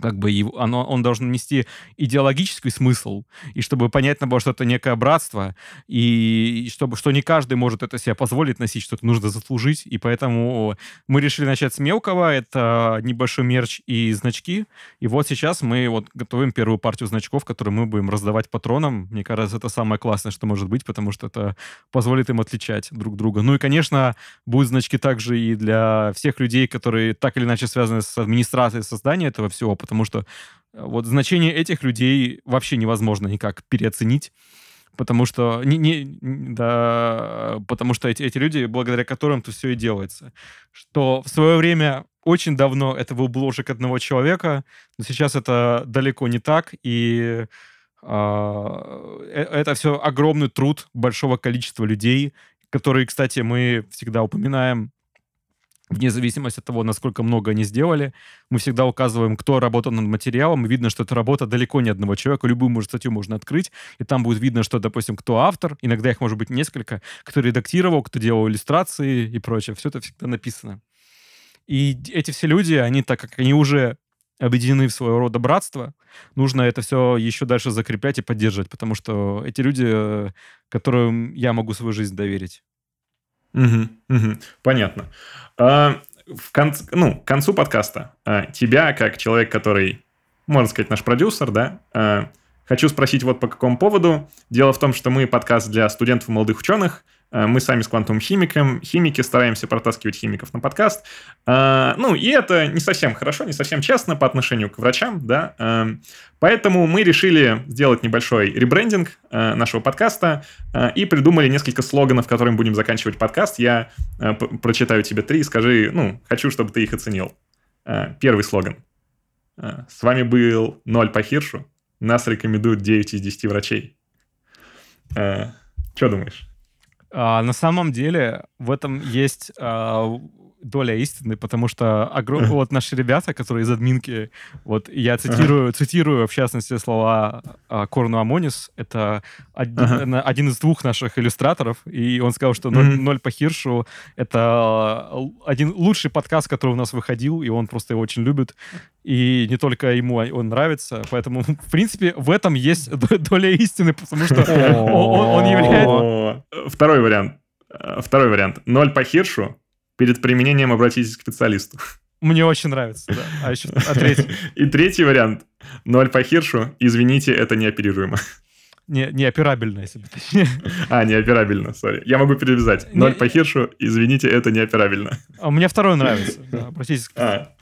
Speaker 3: как бы его, оно, он должен нести идеологический смысл, и чтобы понятно было, что это некое братство, и, и чтобы, что не каждый может это себе позволить носить, что это нужно заслужить, и поэтому мы решили начать с мелкого, это небольшой мерч и значки, и вот сейчас мы вот готовим первую партию значков, которые мы будем раздавать патронам, мне кажется, это самое классное, что может быть, потому что это позволит им отличать друг друга. Ну и, конечно, будут значки также и для всех людей, которые так или иначе связаны с администрацией создания этого всего, потому что э, вот значение этих людей вообще невозможно никак переоценить потому что не, не да, потому что эти, эти люди, благодаря которым то все и делается. Что в свое время очень давно это был бложек одного человека, но сейчас это далеко не так, и а, э, это все огромный труд большого количества людей, которые, кстати, мы всегда упоминаем вне зависимости от того, насколько много они сделали, мы всегда указываем, кто работал над материалом, видно, что это работа далеко не одного человека, любую может, статью можно открыть, и там будет видно, что, допустим, кто автор, иногда их может быть несколько, кто редактировал, кто делал иллюстрации и прочее, все это всегда написано. И эти все люди, они, так как они уже объединены в своего рода братство, нужно это все еще дальше закреплять и поддерживать, потому что эти люди, э, которым я могу свою жизнь доверить.
Speaker 2: Угу, угу, понятно. А, в конце, ну, к концу подкаста а, тебя, как человек, который, можно сказать, наш продюсер, да, а, хочу спросить вот по какому поводу. Дело в том, что мы подкаст для студентов и молодых ученых – мы сами с квантовым химиком, химики стараемся протаскивать химиков на подкаст. Э, ну, и это не совсем хорошо, не совсем честно по отношению к врачам, да. Э, поэтому мы решили сделать небольшой ребрендинг нашего подкаста и придумали несколько слоганов, которыми будем заканчивать подкаст. Я прочитаю тебе три и скажи, ну, хочу, чтобы ты их оценил. Первый слоган. С вами был Ноль по Хиршу. Нас рекомендуют 9 из 10 врачей. Что думаешь?
Speaker 3: А, на самом деле в этом есть а, доля истины, потому что огром... вот наши ребята, которые из админки, вот я цитирую, цитирую в частности слова а, Корну Амонис, это один, ага. один из двух наших иллюстраторов, и он сказал, что «Ноль, ноль по Хиршу» — это один лучший подкаст, который у нас выходил, и он просто его очень любит, и не только ему он нравится, поэтому, в принципе, в этом есть доля истины, потому что он, он является...
Speaker 2: Второй вариант. Второй вариант. Ноль по Хиршу перед применением обратитесь к специалисту.
Speaker 3: Мне очень нравится, да. А еще а третий?
Speaker 2: И третий вариант. Ноль по хиршу. Извините, это неоперируемо.
Speaker 3: Не, неоперабельно, если бы точнее.
Speaker 2: А, неоперабельно, сори. Я могу перевязать. Ноль по хиршу, извините, это неоперабельно.
Speaker 3: А мне второй нравится. Да, обратитесь
Speaker 2: к а.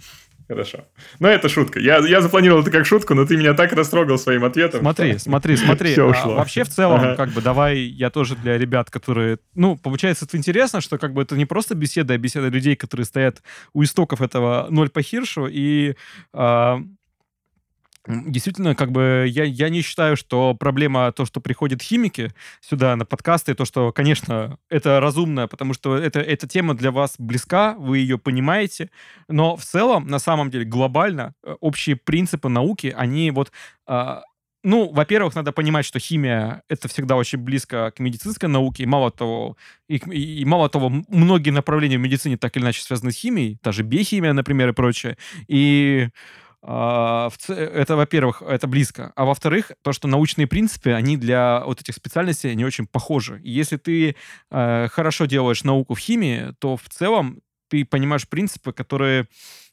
Speaker 2: Хорошо. Ну, это шутка. Я, я запланировал это как шутку, но ты меня так растрогал своим ответом.
Speaker 3: Смотри, что... смотри, смотри. Все ушло. А, вообще, в целом, ага. как бы, давай я тоже для ребят, которые... Ну, получается, это интересно, что как бы это не просто беседа, а беседа людей, которые стоят у истоков этого ноль по Хиршу, и... А, Действительно, как бы я, я не считаю, что проблема то, что приходят химики сюда на подкасты, то, что, конечно, это разумно, потому что это, эта тема для вас близка, вы ее понимаете, но в целом, на самом деле, глобально, э, общие принципы науки, они вот а, ну, во-первых, надо понимать, что химия — это всегда очень близко к медицинской науке, и мало того, и, и, мало того, многие направления в медицине так или иначе связаны с химией, та же биохимия, например, и прочее. И это, во-первых, это близко. А во-вторых, то, что научные принципы, они для вот этих специальностей не очень похожи. Если ты э, хорошо делаешь науку в химии, то в целом ты понимаешь принципы, которые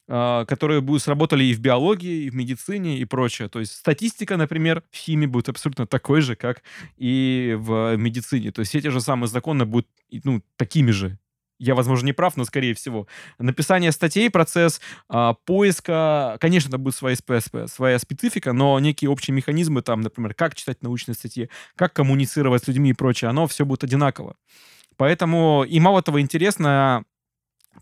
Speaker 3: э, которые будут сработали и в биологии, и в медицине, и прочее. То есть статистика, например, в химии будет абсолютно такой же, как и в медицине. То есть эти же самые законы будут ну, такими же я, возможно, не прав, но скорее всего. Написание статей, процесс а, поиска, конечно, это будет своя, своя специфика, но некие общие механизмы, там, например, как читать научные статьи, как коммуницировать с людьми и прочее, оно все будет одинаково. Поэтому и мало того интересно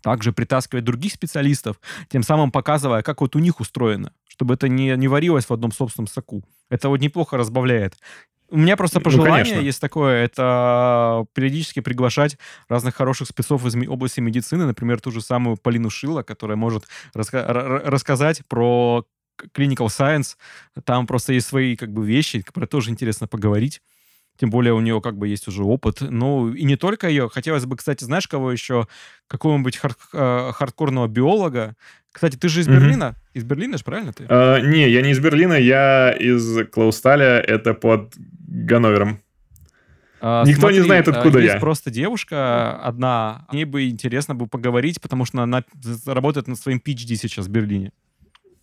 Speaker 3: также притаскивать других специалистов, тем самым показывая, как вот у них устроено, чтобы это не, не варилось в одном собственном соку. Это вот неплохо разбавляет. У меня просто ну, пожелание ну, есть такое, это периодически приглашать разных хороших спецов из области медицины, например, ту же самую Полину Шила, которая может раска- рассказать про clinical science. Там просто есть свои как бы вещи, которые тоже интересно поговорить. Тем более у нее как бы есть уже опыт. Ну, и не только ее. Хотелось бы, кстати, знаешь, кого еще? Какого-нибудь хар- э, хардкорного биолога. Кстати, ты же из Берлина? Mm-hmm. Из Берлина же, правильно ты?
Speaker 2: Uh, не, я не из Берлина, я из Клаусталя, это под Ганновером. Uh, Никто смотри, не знает, откуда
Speaker 3: есть
Speaker 2: я.
Speaker 3: просто девушка одна. Мне бы интересно бы поговорить, потому что она работает над своим PhD сейчас в Берлине.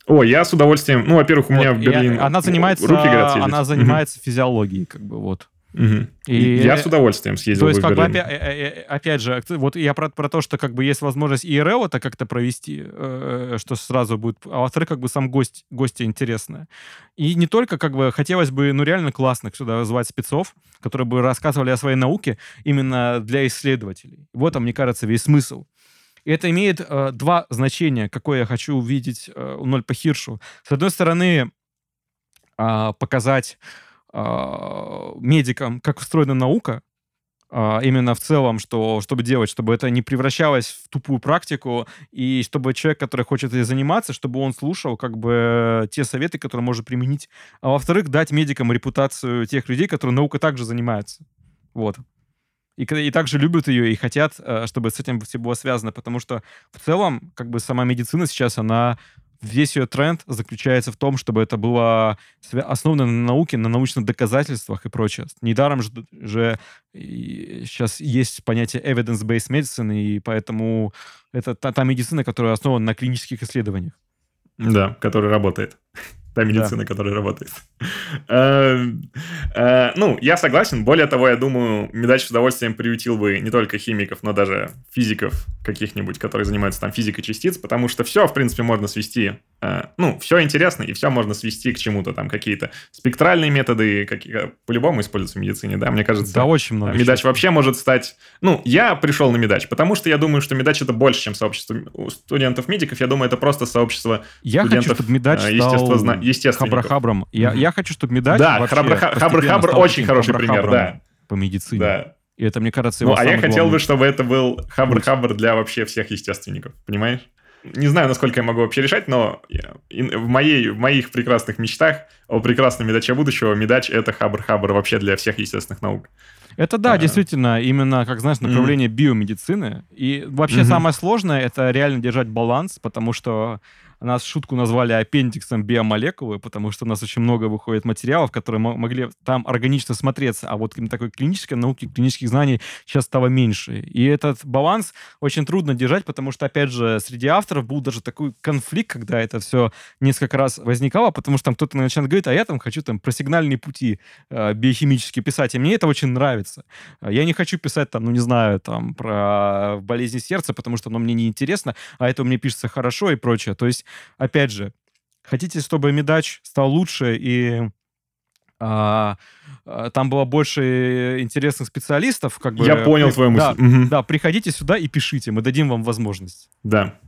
Speaker 2: О, я с удовольствием. Ну, во-первых, у меня вот, в Берлине
Speaker 3: она занимается, руки горят Она занимается mm-hmm. физиологией, как бы вот.
Speaker 2: Угу. И, я с удовольствием съездил
Speaker 3: То есть, как бы, опять, э, э, э, опять же, вот я про, про то, что как бы есть возможность ИРЛ это как-то провести, э, что сразу будет, а во-вторых, как бы сам гость, гости интересно. И не только, как бы, хотелось бы, ну, реально классно сюда звать спецов, которые бы рассказывали о своей науке именно для исследователей. Вот, мне кажется, весь смысл. И это имеет э, два значения, какое я хочу увидеть э, у Ноль по Хиршу. С одной стороны, э, показать э, медикам, как устроена наука, э, именно в целом, что, чтобы делать, чтобы это не превращалось в тупую практику, и чтобы человек, который хочет этим заниматься, чтобы он слушал как бы те советы, которые может применить. А во-вторых, дать медикам репутацию тех людей, которые наукой также занимаются. Вот. И, и также любят ее и хотят, э, чтобы с этим все было связано, потому что в целом, как бы сама медицина сейчас, она весь ее тренд заключается в том, чтобы это было основано на науке, на научных доказательствах и прочее. Недаром же, же сейчас есть понятие evidence-based medicine, и поэтому это та, та медицина, которая основана на клинических исследованиях.
Speaker 2: Да, которая работает. Та медицина, да. которая работает. Э, э, ну, я согласен. Более того, я думаю, Медач с удовольствием приютил бы не только химиков, но даже физиков каких-нибудь, которые занимаются там физикой частиц, потому что все, в принципе, можно свести ну, все интересно, и все можно свести к чему-то, там, какие-то спектральные методы, какие, по-любому используются в медицине, да, мне кажется.
Speaker 3: Да, очень много.
Speaker 2: Медач вообще может стать... Ну, я пришел на Медач, потому что я думаю, что Медач это больше, чем сообщество студентов-медиков, я думаю, это просто сообщество
Speaker 3: я
Speaker 2: студентов
Speaker 3: хочу, чтобы Медач э, естественно, естественников. Хабрахабром. Я, я хочу, чтобы Медач
Speaker 2: Да, Хабрахабр очень хороший пример, да.
Speaker 3: По медицине.
Speaker 2: Да.
Speaker 3: И это, мне кажется, его
Speaker 2: Ну, а я хотел главный... бы, чтобы это был Хабр-Хабр для вообще всех естественников, понимаешь? Не знаю, насколько я могу вообще решать, но в, моей, в моих прекрасных мечтах о прекрасном медаче будущего медач — это хабр-хабр вообще для всех естественных наук.
Speaker 3: Это да, а, действительно, именно, как знаешь, направление mm-hmm. биомедицины. И вообще mm-hmm. самое сложное — это реально держать баланс, потому что нас шутку назвали аппендиксом биомолекулы, потому что у нас очень много выходит материалов, которые могли там органично смотреться, а вот такой клинической науки, клинических знаний сейчас стало меньше. И этот баланс очень трудно держать, потому что, опять же, среди авторов был даже такой конфликт, когда это все несколько раз возникало, потому что там кто-то начинает говорить, а я там хочу там про сигнальные пути э, биохимические писать, и мне это очень нравится. Я не хочу писать там, ну не знаю, там про болезни сердца, потому что оно мне не интересно, а это меня пишется хорошо и прочее. То есть опять же, хотите, чтобы Медач стал лучше и а, а, там было больше интересных специалистов, как бы...
Speaker 2: Я понял твою мысль.
Speaker 3: Да, угу. да, приходите сюда и пишите, мы дадим вам возможность.
Speaker 2: Да.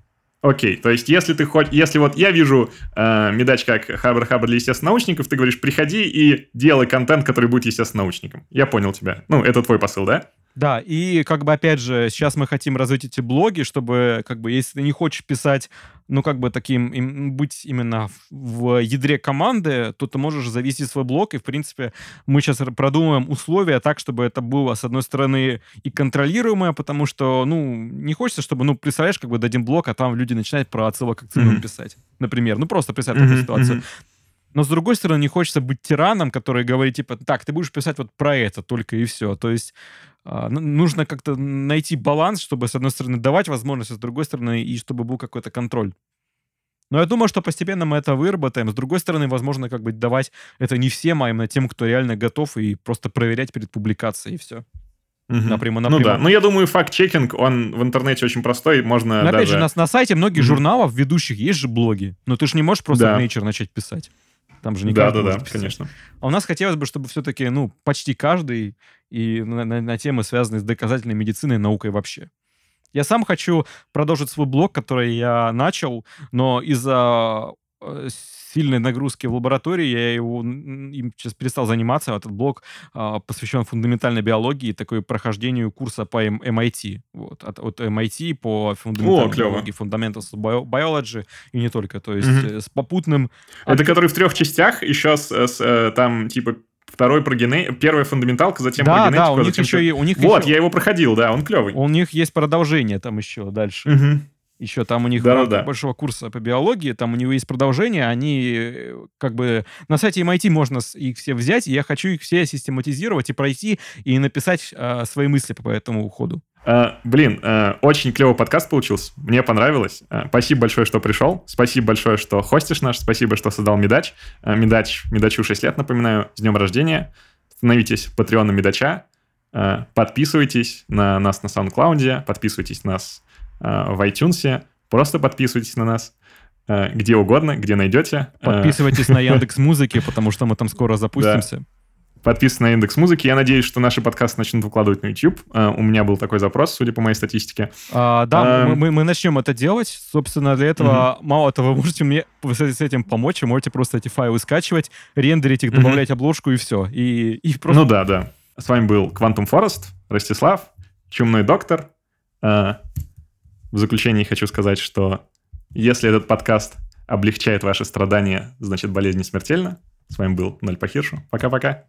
Speaker 2: Окей, то есть если ты хоть, если вот я вижу э, медач как хабр-хабр для естественно-научников, ты говоришь, приходи и делай контент, который будет естественно-научником. Я понял тебя. Ну, это твой посыл, да?
Speaker 3: Да, и как бы опять же, сейчас мы хотим развить эти блоги, чтобы как бы, если ты не хочешь писать, ну как бы таким, им, быть именно в, в ядре команды, то ты можешь завести свой блог, и в принципе мы сейчас продумываем условия так, чтобы это было, с одной стороны, и контролируемое, потому что, ну, не хочется, чтобы, ну, представляешь, как бы дадим блог, а там люди начинают про отсылок к mm-hmm. писать, например. Ну, просто представь mm-hmm. такую ситуацию. Mm-hmm. Но, с другой стороны, не хочется быть тираном, который говорит, типа, так, ты будешь писать вот про это только и все. То есть а, нужно как-то найти баланс, чтобы, с одной стороны, давать возможность, а с другой стороны, и чтобы был какой-то контроль. Но я думаю, что постепенно мы это выработаем. С другой стороны, возможно, как бы давать это не всем, а именно тем, кто реально готов, и просто проверять перед публикацией, и все.
Speaker 2: Угу. Напрямую, напрямую. Ну да. Ну я думаю, факт-чекинг, он в интернете очень простой, можно
Speaker 3: Но,
Speaker 2: даже...
Speaker 3: опять же, на, на сайте многих угу. журналов ведущих есть же блоги. Но ты же не можешь просто да. в Nature начать писать. Там же не
Speaker 2: да, да, да, писать. конечно.
Speaker 3: А у нас хотелось бы, чтобы все-таки, ну, почти каждый и на, на, на темы, связанные с доказательной медициной и наукой вообще. Я сам хочу продолжить свой блог, который я начал, но из-за э, сильной нагрузки в лаборатории, я его им сейчас перестал заниматься. Этот блог а, посвящен фундаментальной биологии и такой прохождению курса по MIT. Вот, от, от MIT по фундаментальной О, биологии, Fundamentals Biology и не только. То есть угу. с попутным...
Speaker 2: Это который в трех частях, еще с, с э, там типа второй про гене... Первая фундаменталка, затем
Speaker 3: да,
Speaker 2: про генетику.
Speaker 3: Да, у них еще... И, у них
Speaker 2: вот,
Speaker 3: еще...
Speaker 2: я его проходил, да, он клевый.
Speaker 3: У них есть продолжение там еще дальше.
Speaker 2: Угу.
Speaker 3: Еще там у них да, да. большого курса по биологии, там у него есть продолжение, они э, как бы на сайте MIT можно их все взять, и я хочу их все систематизировать и пройти, и написать э, свои мысли по этому уходу.
Speaker 2: Uh, блин, uh, очень клевый подкаст получился. Мне понравилось. Uh, спасибо большое, что пришел. Спасибо большое, что хостишь наш. Спасибо, что создал Медач. Медач, Медачу 6 лет, напоминаю. С днем рождения. Становитесь патреоном Медача. Подписывайтесь на нас на SoundCloud. Подписывайтесь на нас в iTunes. Просто подписывайтесь на нас где угодно, где найдете.
Speaker 3: Подписывайтесь на Яндекс Музыки, потому что мы там скоро запустимся. Да.
Speaker 2: Подписывайтесь на индекс музыки. Я надеюсь, что наши подкасты начнут выкладывать на YouTube. У меня был такой запрос, судя по моей статистике.
Speaker 3: Uh, да, мы, мы, мы начнем это делать. Собственно, для этого, мало того, вы можете мне с этим помочь, вы можете просто эти файлы скачивать, рендерить их, добавлять обложку и все. И, и просто...
Speaker 2: Ну да, да. С вами был Quantum Forest, Ростислав, Чумной доктор. В заключении хочу сказать, что если этот подкаст облегчает ваши страдания, значит болезнь не смертельна. С вами был Ноль по Хиршу. Пока-пока.